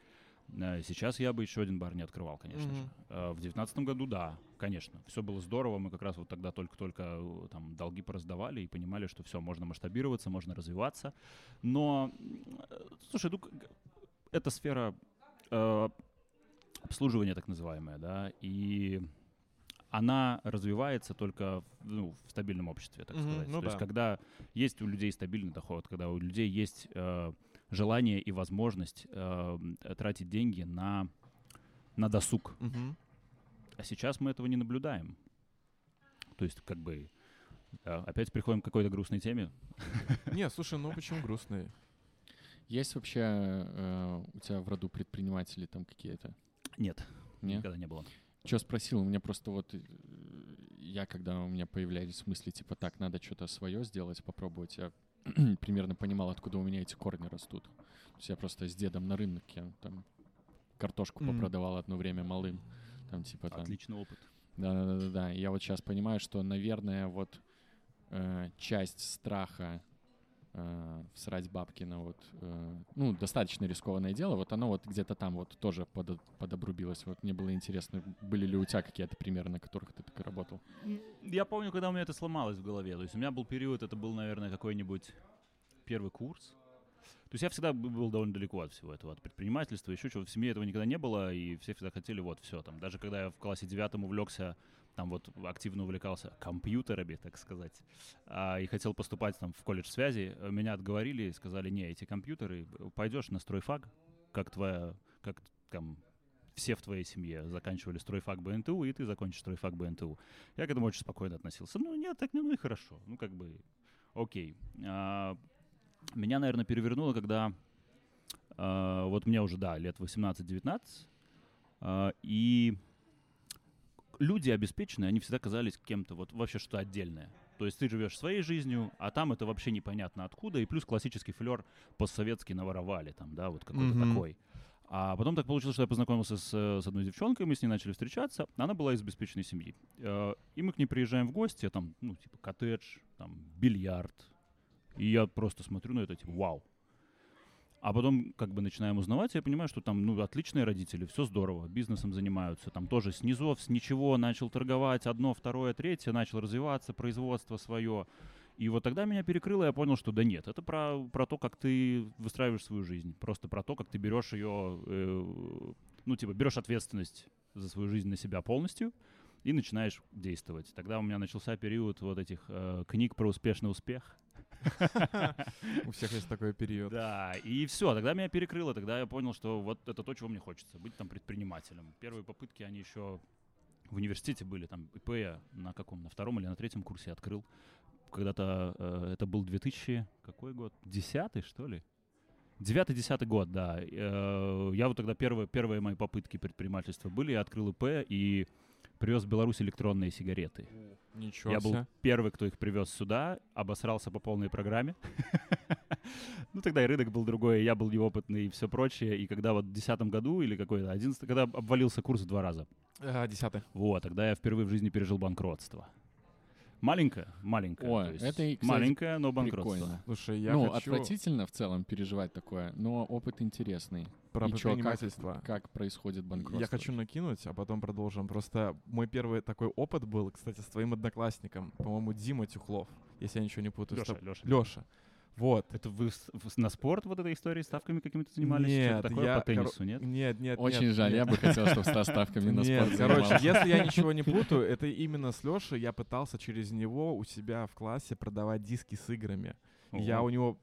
э, сейчас я бы еще один бар не открывал, конечно же. Мгм. Э, В девятнадцатом году, да, конечно, все было здорово, мы как раз вот тогда только-только э, там долги пораздавали и понимали, что все, можно масштабироваться, можно развиваться, но, слушай, ну, это сфера э, обслуживания так называемая, да, и она развивается только ну, в стабильном обществе, так Мгм, сказать. ну То есть, да. когда есть у людей стабильный доход, когда у людей есть э, желание и возможность э, тратить деньги на, на досуг. Мгм. А сейчас мы этого не наблюдаем. То есть, как бы, э, опять приходим к какой-то грустной теме. Не, слушай, ну почему грустный? Есть вообще э, у тебя в роду предприниматели там какие-то? Нет, Нет? никогда не было. Че спросил? У меня просто вот э, я, когда у меня появлялись мысли, типа, так, надо что-то свое сделать, попробовать, я примерно понимал, откуда у меня эти корни растут. То есть я просто с дедом на рынке там картошку Мгм. попродавал одно время малым. Там типа там. Отличный опыт. Да-да-да. Я вот сейчас понимаю, что, наверное, вот э, часть страха э, всрать бабки на вот, э, ну, достаточно рискованное дело, вот оно вот где-то там вот тоже подо- подобрубилось. Вот мне было интересно, были ли у тебя какие-то примеры, на которых ты так и работал? Я помню, когда у меня это сломалось в голове. То есть у меня был период, это был, наверное, какой-нибудь первый курс. То есть я всегда был довольно далеко от всего этого, от предпринимательства, еще чего. В семье этого никогда не было, и все всегда хотели вот все. Там, даже когда я в классе девятом увлекся, там вот активно увлекался компьютерами, так сказать, а, и хотел поступать там в колледж связи, э, меня отговорили сказали, не, эти компьютеры, э, пойдешь на стройфак, как твоя, как там все в твоей семье заканчивали стройфак БНТУ, и ты закончишь стройфак БНТУ. Я к этому очень спокойно относился. Ну, нет, так не, ну и хорошо. Ну, как бы, окей. А, меня, наверное, перевернуло, когда а, вот мне уже, да, лет 18-19, а, и люди обеспеченные, они всегда казались кем-то вот вообще что отдельное. То есть ты живешь своей жизнью, а там это вообще непонятно откуда, и плюс классический флер постсоветский наворовали там, да, вот какой-то Мгм. такой. А потом так получилось, что я познакомился с, э, с одной девчонкой, мы с ней начали встречаться. Она была из обеспеченной семьи. Э, И мы к ней приезжаем в гости, там, ну, типа, коттедж, там, бильярд. И я просто смотрю на это, типа, вау. А потом, как бы, начинаем узнавать, я понимаю, что там, ну, отличные родители, все здорово, бизнесом занимаются. Там тоже с низов, с ничего начал торговать, одно, второе, третье, начал развиваться, производство свое. И вот тогда меня перекрыло, я понял, что да нет, это про, про то, как ты выстраиваешь свою жизнь. Просто про то, как ты берешь ее, э, ну, типа, берешь ответственность за свою жизнь на себя полностью и начинаешь действовать. Тогда у меня начался период вот этих э, книг про успешный успех. У всех есть такой период. Да, и все, тогда меня перекрыло, тогда я понял, что вот это то, чего мне хочется, быть там предпринимателем. Первые попытки, они еще в университете были, там ИП я на каком, на втором или на третьем курсе открыл. Когда-то э, это был 2000, какой год? Десятый, что ли? Девятый-десятый год, да. Э, Я вот тогда первые, первые мои попытки предпринимательства были. Я открыл ИП и привез в Беларусь электронные сигареты. Ничего Я был себе. первый, кто их привез сюда, обосрался по полной программе. Ну, тогда и рынок был другой, я был неопытный и все прочее. И когда вот в 2010 году или какой-то 11 когда обвалился курс в два раза, А, Десятый. вот, тогда я впервые в жизни пережил банкротство. Маленькое, маленькое. Ой, это кстати, маленькое, но банкротство. Прикольно. Слушай, я ну, хочу отвратительно в целом переживать такое, но опыт интересный. про И чё, как- предпринимательство. Как происходит банкротство? Я хочу накинуть, а потом продолжим. Просто мой первый такой опыт был, кстати, с твоим одноклассником, по-моему, Дима Тюхлов, если я ничего не путаю. Лёша, Лёша. Леша. Вот. Это вы на спорт вот этой историей ставками какими-то занимались? Нет, Что-то такое я, по теннису, нет? Нет, нет, Очень нет, жаль, нет. я бы хотел, чтобы со ставками на Нет, спорт короче, занимался. если я ничего не путаю, это именно с Лешей я пытался через него у себя в классе продавать диски с играми. Я у него...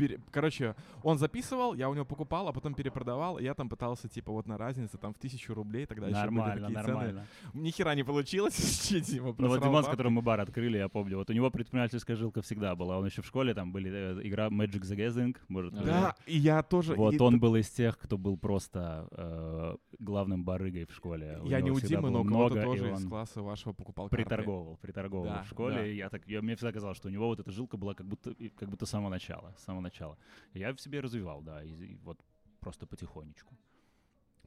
пере- Короче, он записывал, я у него покупал, а потом перепродавал, и я там пытался, типа, вот на разнице, там, в тысячу рублей, тогда еще были Нормально, такие нормально. цены. Ни хера не получилось, Дима Ну вот Диман, с которым мы бар открыли, я помню, вот у него предпринимательская жилка всегда была. Он еще в школе, там были э, игра Magic the Gathering, может, Да. Да, и я тоже... Вот он был из тех, кто был просто э, главным барыгой в школе. Я не у Димы, но кого-то тоже из класса вашего покупал приторговал Да, в школе. я так, мне всегда казалось, что у него вот эта жилка была как будто, как будто с самого начала, с самого начала. Я в себе развивал, да, и, и вот просто потихонечку.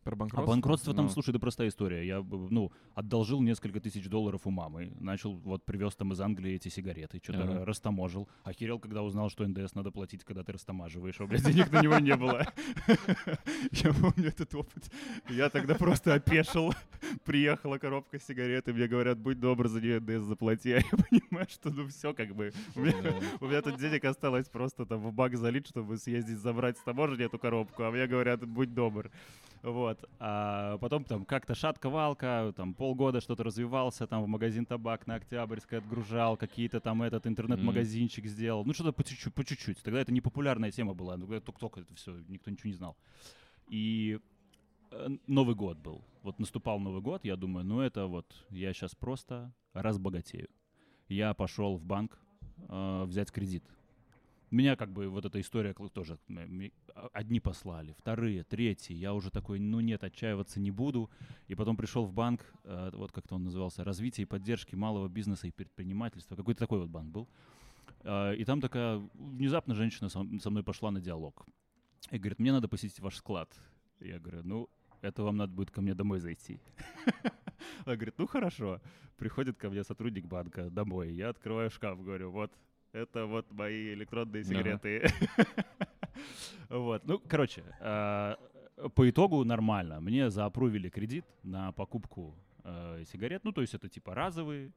Про А банкротство? банкротство там, Ну, слушай, да простая история. Я, ну, одолжил несколько тысяч долларов у мамы, начал, вот, привез там из Англии эти сигареты, что-то Ага. растаможил. Охерел, когда узнал, что НДС надо платить, когда ты растамаживаешь. А, блядь, денег на него не было. Я помню этот опыт. Я тогда просто опешил. Приехала коробка сигарет, и мне говорят, будь добр, за нее НДС заплати. А я понимаю, что ну все как бы. У меня тут денег осталось просто там в бак залить, чтобы съездить забрать с таможни эту коробку. А мне говорят, будь добр. Вот. А потом там как-то шатка-валка, там полгода что-то развивался, там в магазин табак на Октябрьской отгружал, какие-то там этот интернет-магазинчик сделал. Ну, что-то по чуть-чуть, по чуть-чуть. Тогда это не популярная тема была, ну, только-только это все, никто ничего не знал. И э, Новый год был. Вот наступал Новый год, я думаю, ну это вот, я сейчас просто разбогатею. Я пошел в банк э, взять кредит. Меня как бы вот эта история тоже а- одни послали, вторые, третьи. Я уже такой, ну нет, отчаиваться не буду. И потом пришел в банк, э, вот как-то он назывался, развитие и поддержки малого бизнеса и предпринимательства. Какой-то такой вот банк был. Э, И там такая внезапно женщина со мной пошла на диалог. И говорит, мне надо посетить ваш склад. Я говорю, ну, это вам надо будет ко мне домой зайти. Она говорит, ну хорошо. Приходит ко мне сотрудник банка домой. Я открываю шкаф, говорю, вот, это вот мои электронные сигареты. Вот, ну, короче, э, по итогу нормально. Мне заапрувили кредит на покупку э, сигарет. Ну, то есть это типа разовые,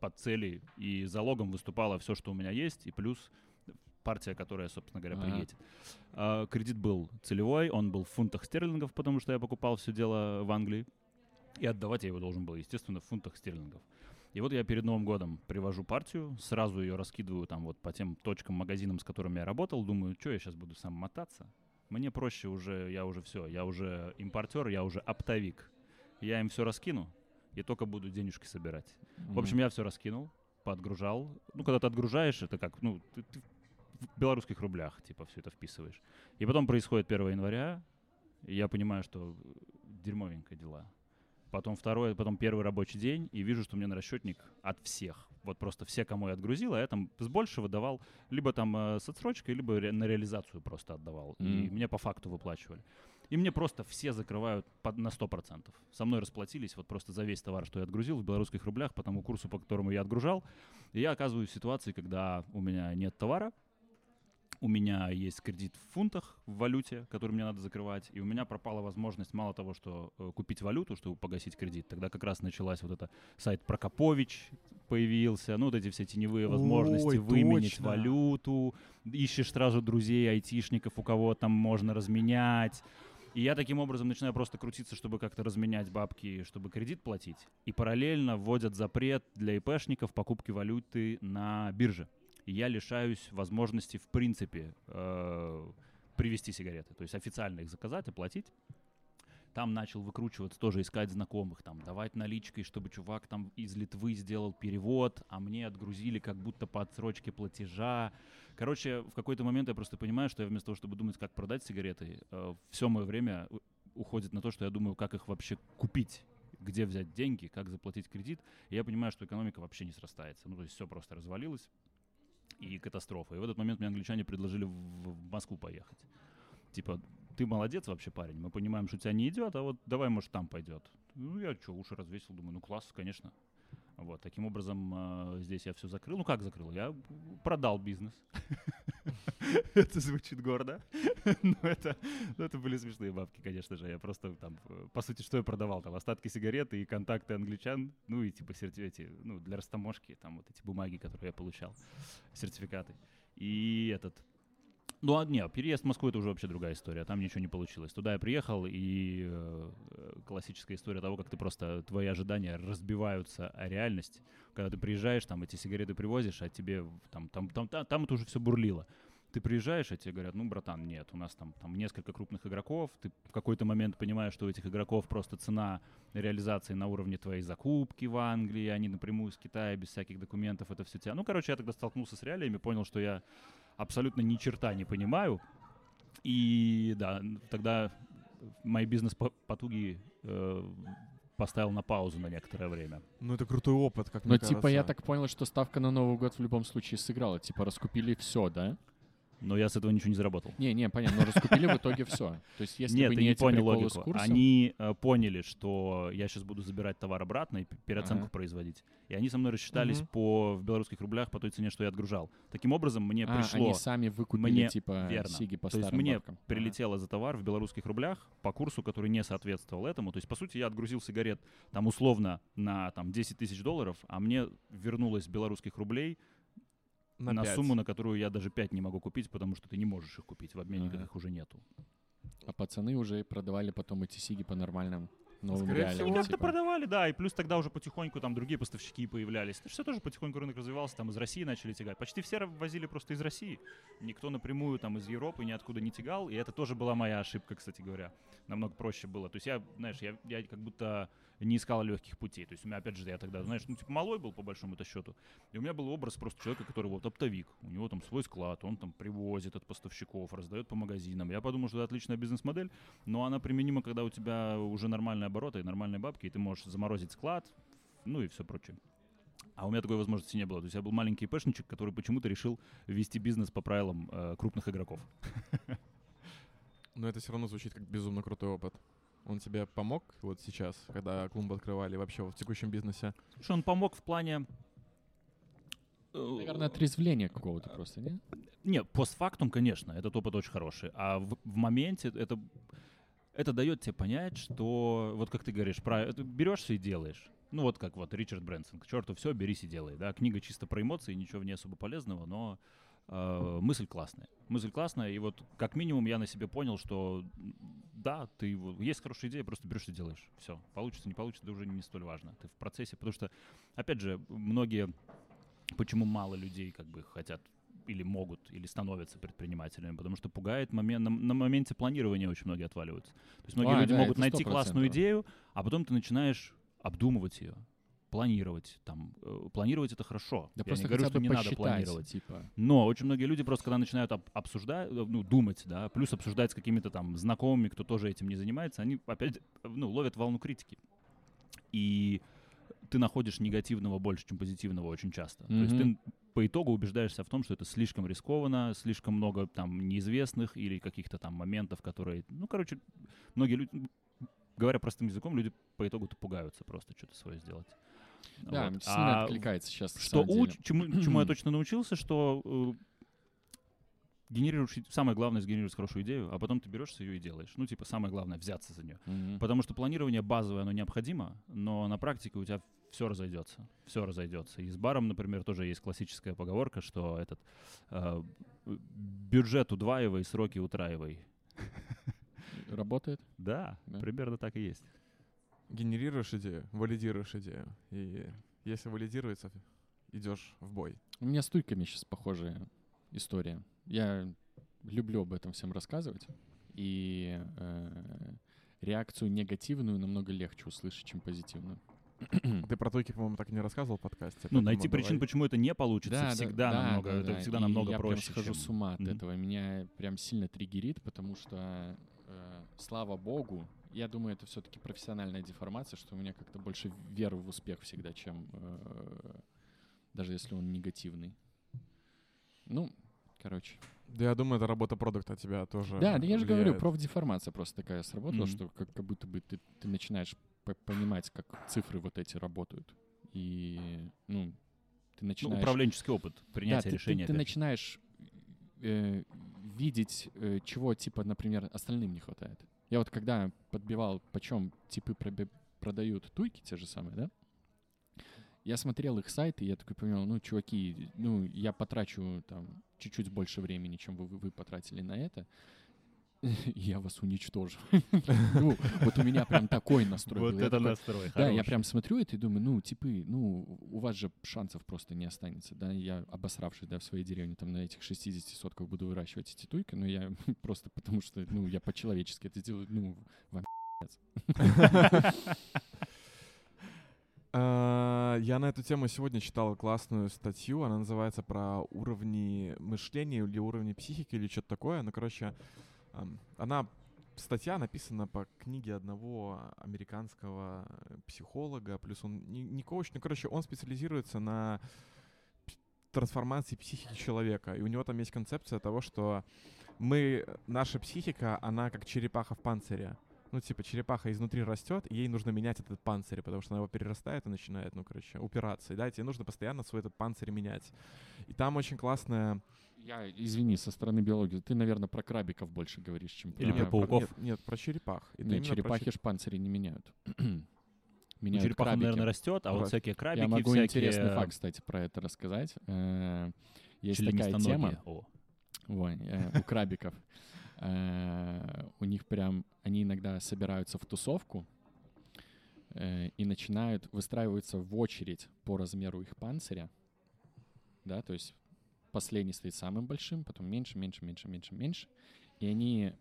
под цели, и залогом выступало все, что у меня есть, и плюс партия, которая, собственно говоря, приедет. А, Кредит был целевой, он был в фунтах стерлингов, потому что я покупал все дело в Англии. И отдавать я его должен был, естественно, в фунтах стерлингов. И вот я перед Новым годом привожу партию, сразу ее раскидываю там вот по тем точкам, магазинам, с которыми я работал. Думаю, что я сейчас буду сам мотаться. Мне проще уже, я уже все, я уже импортер, я уже оптовик. Я им все раскину и только буду денежки собирать. В общем, я все раскинул, подгружал. Ну, когда ты отгружаешь, это как, ну, ты, ты в белорусских рублях, типа, все это вписываешь. И потом происходит 1 января, и я понимаю, что дерьмовенько дела. Потом второй, потом первый рабочий день, и вижу, что мне на расчетник от всех. Вот просто все, кому я отгрузил, а я там с большего давал либо там э, с отсрочкой, либо ре- на реализацию просто отдавал. И Мгм. мне по факту выплачивали. И мне просто все закрывают под, на 100%. Со мной расплатились вот просто за весь товар, что я отгрузил в белорусских рублях по тому курсу, по которому я отгружал. И я оказываюсь в ситуации, когда у меня нет товара, у меня есть кредит в фунтах, в валюте, который мне надо закрывать, и у меня пропала возможность мало того, что э, купить валюту, чтобы погасить кредит. Тогда как раз началась вот эта сайт Прокопович появился, ну вот эти все теневые возможности Ой, выменить точно. валюту, ищешь сразу друзей, айтишников, у кого там можно разменять. И я таким образом начинаю просто крутиться, чтобы как-то разменять бабки, чтобы кредит платить. И параллельно вводят запрет для ИПшников покупки валюты на бирже. И я лишаюсь возможности, в принципе, э, привезти сигареты. То есть официально их заказать, оплатить. Там начал выкручиваться, тоже искать знакомых, там, давать наличкой, чтобы чувак там из Литвы сделал перевод, а мне отгрузили как будто по отсрочке платежа. Короче, в какой-то момент я просто понимаю, что я вместо того, чтобы думать, как продать сигареты, э, все мое время уходит на то, что я думаю, как их вообще купить где взять деньги, как заплатить кредит. И я понимаю, что экономика вообще не срастается. Ну, то есть все просто развалилось и катастрофа. И в этот момент мне англичане предложили в, в Москву поехать. Типа, ты молодец вообще, парень, мы понимаем, что у тебя не идет, а вот давай, может, там пойдет. Ну, я что, уши развесил, думаю, ну, класс, конечно. Вот, таким образом, э, здесь я все закрыл. Ну, как закрыл? Я продал бизнес. Это звучит гордо, но это, это были смешные бабки, конечно же. Я просто там, э, по сути, что я продавал? Там остатки сигареты и контакты англичан, ну и типа серти- эти, ну, для растаможки, там вот эти бумаги, которые я получал, сертификаты. И этот, ну, а не, переезд в Москву это уже вообще другая история. Там ничего не получилось. Туда я приехал, и э, классическая история того, как ты просто твои ожидания разбиваются о реальность. Когда ты приезжаешь, там эти сигареты привозишь, а тебе там, там, там, там, там это уже все бурлило. Ты приезжаешь, а тебе говорят, ну, братан, нет, у нас там, там несколько крупных игроков, ты в какой-то момент понимаешь, что у этих игроков просто цена реализации на уровне твоей закупки в Англии, они напрямую из Китая, без всяких документов, это все тебя. Ну, короче, я тогда столкнулся с реалиями, понял, что я абсолютно ни черта не понимаю. И да, тогда мои бизнес-потуги э, поставил на паузу на некоторое время. Ну, это крутой опыт, как Но мне типа я кажется. так понял, что ставка на Новый год в любом случае сыграла. Типа раскупили все, да? Но я с этого ничего не заработал. Не, не, понятно, но раскупили в итоге все. То есть если Нет, бы ты не не понял логику. курсом... Они э, поняли, что я сейчас буду забирать товар обратно и переоценку Ага. производить. И они со мной рассчитались Мгм. по в белорусских рублях по той цене, что я отгружал. Таким образом, мне А, пришло, они сами выкупили, Мне- типа, верно. сиги по то есть мне бабкам. Ага. прилетело за товар в белорусских рублях по курсу, который не соответствовал этому. То есть, по сути, я отгрузил сигарет там условно на там 10 тысяч долларов, а мне вернулось белорусских рублей на, пять. сумму, на которую я даже 5 не могу купить, потому что ты не можешь их купить. В обменниках Ага. их уже нету. А пацаны уже продавали потом эти сиги по нормальным новым Скорее реалиям. всего. Они как-то типа. продавали, да, и плюс тогда уже потихоньку там другие поставщики появлялись. Это все тоже потихоньку рынок развивался, там из России начали тягать. Почти все возили просто из России. Никто напрямую там из Европы ниоткуда не тягал, и это тоже была моя ошибка, кстати говоря. Намного проще было. То есть я, знаешь, я, я как будто не искал легких путей. То есть у меня, опять же, я тогда, знаешь, ну, типа, малой был, по большому-то счету. И у меня был образ просто человека, который вот оптовик. У него там свой склад, он там привозит от поставщиков, раздает по магазинам. Я подумал, что это отличная бизнес-модель, но она применима, когда у тебя уже нормальные обороты и нормальные бабки, и ты можешь заморозить склад, ну и все прочее. А у меня такой возможности не было. То есть я был маленький пешничек, который почему-то решил вести бизнес по правилам э, крупных игроков. Но это все равно звучит как безумно крутой опыт. Он тебе помог вот сейчас, когда клумбы открывали, вообще в текущем бизнесе? Слушай, он помог в плане... э, Наверное, отрезвления какого-то просто, не? Нет, постфактум, конечно, этот опыт очень хороший. А в, в моменте это, это дает тебе понять, что, вот как ты говоришь, про, это берешься и делаешь. Ну вот как вот Ричард Брэнсон, к черту все, берись и делай. Да? Книга чисто про эмоции, ничего в ней особо полезного, но э, мысль классная. Мысль классная, и вот как минимум я на себе понял, что да, ты вот- есть хорошая идея, просто берешь и делаешь. Все, получится, не получится, это уже не столь важно. Ты в процессе, потому что, опять же, многие, почему мало людей как бы хотят или могут, или становятся предпринимателями, потому что пугает момент, на, на моменте планирования очень многие отваливаются. То есть многие А, люди да, могут найти 100%. классную идею, а потом ты начинаешь обдумывать ее, планировать. Там, э, планировать это хорошо. Да Я просто не говорю, что не надо планировать. типа. Но очень многие люди просто, когда начинают об- обсуждать, э, ну, думать, да, плюс обсуждать с какими-то там знакомыми, кто тоже этим не занимается, они опять, ну, ловят волну критики. И ты находишь негативного больше, чем позитивного очень часто. То есть ты по итогу убеждаешься в том, что это слишком рискованно, слишком много там неизвестных или каких-то там моментов, которые, ну, короче, многие люди, говоря простым языком, люди по итогу-то пугаются просто что-то свое сделать. Да, Вот. сильно А откликается сейчас. что уч- чему, чему я точно научился, что э, генерируешь, самое главное сгенерировать хорошую идею, а потом ты берешься ее и делаешь. Ну, типа, самое главное взяться за нее. Мгм. Потому что планирование базовое, оно необходимо, но на практике у тебя все разойдется. Все разойдется. И с баром, например, тоже есть классическая поговорка, что этот э, бюджет удваивай, сроки утраивай. Работает? Да, Да. примерно так и есть. Генерируешь идею, валидируешь идею. И если валидируется, идешь в бой. У меня с туйками сейчас похожая история. Я люблю об этом всем рассказывать. И э, реакцию негативную намного легче услышать, чем позитивную. Ты про туйки, по-моему, так и не рассказывал в подкасте. Ну, найти причин, давай. почему это не получится, Да, да, всегда да, намного, да, это да. всегда И намного я проще. прям схожу чем- с ума от Мгм. этого. Меня прям сильно триггерит, потому что, э, слава богу, я думаю, это все-таки профессиональная деформация, что у меня как-то больше веры в успех всегда, чем э, даже если он негативный. Ну, короче. Да, я думаю, это работа продукта тебя тоже Да, да я же говорю, профдеформация просто такая сработала, Мгм. что как, как будто бы ты, ты начинаешь по- понимать, как цифры вот эти работают. И, ну, ты Ну, начинаешь... управленческий опыт, Да, принятие ты- решения. Ты, ты же. начинаешь э, видеть, э, чего, типа, например, остальным не хватает. Я вот когда подбивал, почем типы продают туйки те же самые, да? Я смотрел их сайты, я такой понял, ну, чуваки, ну, я потрачу там чуть-чуть больше времени, чем вы, вы потратили на это, я вас уничтожу. Ну, вот у меня прям такой настрой Вот был. Я это такой, настрой. да, я прям смотрю это и думаю, ну, типы, ну, у вас же шансов просто не останется, да, я обосравшись, да, в своей деревне, там, на этих 60 сотках буду выращивать эти туйки, но я просто потому что, ну, я по-человечески это делаю, ну, вам А, Я на эту тему сегодня читал классную статью. Она называется про уровни мышления или уровни психики или что-то такое. Ну, короче, она статья написана по книге одного американского психолога, плюс он не, не коуч, ну, короче, он специализируется на трансформации психики человека. И у него там есть концепция того, что мы, наша психика, она как черепаха в панцире. Ну, типа, черепаха изнутри растет, и ей нужно менять этот панцирь, потому что она его перерастает и начинает, ну, короче, упираться. И да, тебе нужно постоянно свой этот панцирь менять. И там очень классная... Я, извини, со стороны биологии, ты, наверное, про крабиков больше говоришь, чем про... Или про Нет, пауков. Нет, нет, про черепах. Это Нет, про черепахи чер- ж панцири не меняют. Ну, меняют черепаха, крабики. наверное, растет, а вот Раз. всякие крабики, Я могу всякие... интересный факт, кстати, про это рассказать. Э, Есть такая тема. О, Ой, э, у крабиков. Э, У них прям, они иногда собираются в тусовку э, и начинают выстраиваться в очередь по размеру их панциря. Да, то есть последний стоит самым большим, потом меньше, меньше, меньше, меньше, меньше. И они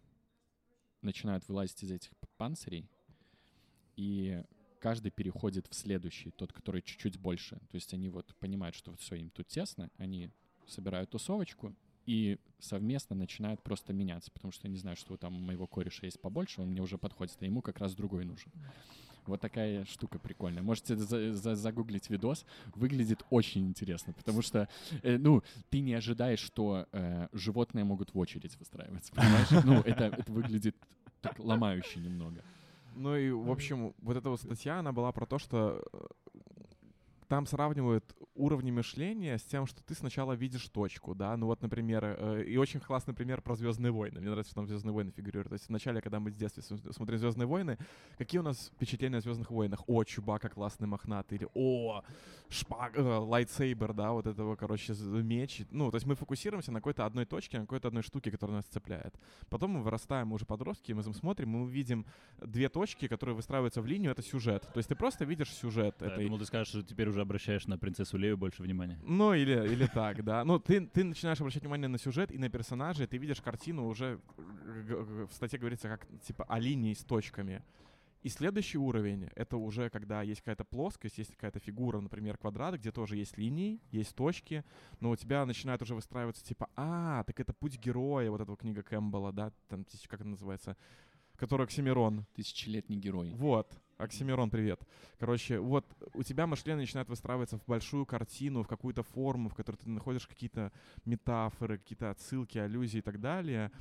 начинают вылазить из этих панцирей, и каждый переходит в следующий, тот, который чуть-чуть больше. То есть они вот понимают, что вот все, им тут тесно, они собирают тусовочку и совместно начинают просто меняться, потому что они знают, что вот там у моего кореша есть побольше, он мне уже подходит, а ему как раз другой нужен. Вот такая штука прикольная. Можете за- за- загуглить видос. Выглядит очень интересно, потому что, э, ну, ты не ожидаешь, что э, животные могут в очередь выстраиваться, понимаешь? Ну, это, это выглядит так ломающе немного. Ну и, в общем, вот эта вот статья, она была про то, что э, там сравнивают уровни мышления с тем, что ты сначала видишь точку, да, ну вот, например, э, и очень классный пример про Звездные войны. Мне нравится, что там Звездные войны фигурируют. То есть вначале, когда мы в детстве см- смотрели Звездные войны, какие у нас впечатления о Звездных войнах? О, Чубака классный мохнатый, или о, шпаг, э, лайтсейбер, да, вот этого, короче, меч. Ну, то есть мы фокусируемся на какой-то одной точке, на какой-то одной штуке, которая нас цепляет. Потом мы вырастаем, мы уже подростки, мы смотрим, мы видим две точки, которые выстраиваются в линию, это сюжет. То есть ты просто видишь сюжет да, я этой... думал, ты скажешь, что теперь уже обращаешь на принцессу Лею больше внимания. Ну, или, или так, да. Ну, ты, ты начинаешь обращать внимание на сюжет и на персонажей, ты видишь картину уже, э, в статье говорится, как, типа, о линии с точками. И следующий уровень — это уже когда есть какая-то плоскость, есть какая-то фигура, например, квадрат, где тоже есть линии, есть точки, но у тебя начинает уже выстраиваться, типа, а, так это путь героя, вот этого книга Кэмпбелла, да, там, как это называется, который Оксимирон. Тысячелетний герой. Вот. Оксимирон, привет. Короче, вот у тебя мышление начинает выстраиваться в большую картину, в какую-то форму, в которой ты находишь какие-то метафоры, какие-то отсылки, аллюзии и так далее.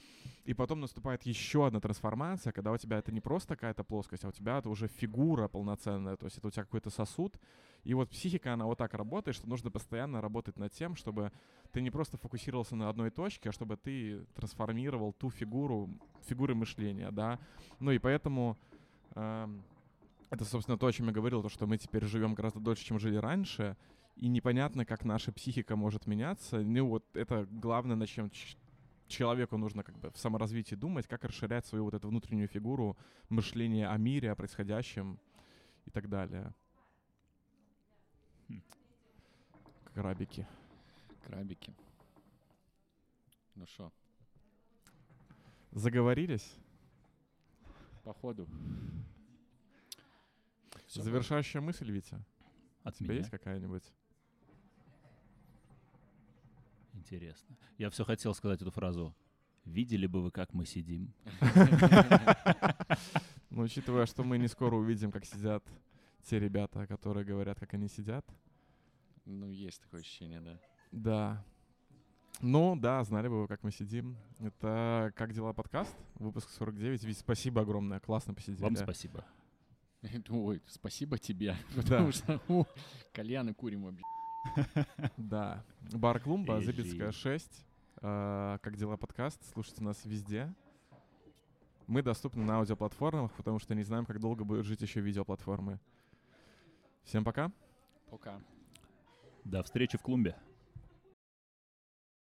И потом наступает еще одна трансформация, когда у тебя это не просто какая-то плоскость, а у тебя это уже фигура полноценная, то есть это у тебя какой-то сосуд. И вот психика, она вот так работает, что нужно постоянно работать над тем, чтобы ты не просто фокусировался на одной точке, а чтобы ты трансформировал ту фигуру, фигуры мышления, да. Ну и поэтому эм, это, собственно, то, о чем я говорил, то, что мы теперь живем гораздо дольше, чем жили раньше, и непонятно, как наша психика может меняться. Ну вот это главное, над чем человеку нужно как бы в саморазвитии думать, как расширять свою вот эту внутреннюю фигуру, мышление о мире, о происходящем и так далее. Хм. Крабики. Крабики. Ну что, Заговорились? Походу. Всё. Завершающая мысль, Витя. От У тебя меня? есть какая-нибудь? Интересно. Я все хотел сказать эту фразу. Видели бы вы, как мы сидим? Ну, учитывая, что мы не скоро увидим, как сидят те ребята, которые говорят, как они сидят. Ну, есть такое ощущение, да. Да. Ну, да, знали бы вы, как мы сидим. Это «Как дела?» подкаст, выпуск 49. Вить, спасибо огромное, классно посидели. Вам спасибо. Ой, спасибо тебе. Потому что кальяны курим вообще. Да. Бар Клумба, Зыбецкая, жи. 6. А, «Как дела?» подкаст. Слушайте нас везде. Мы доступны на аудиоплатформах, потому что не знаем, как долго будут жить еще видеоплатформы. Всем пока. Пока. До встречи в клумбе.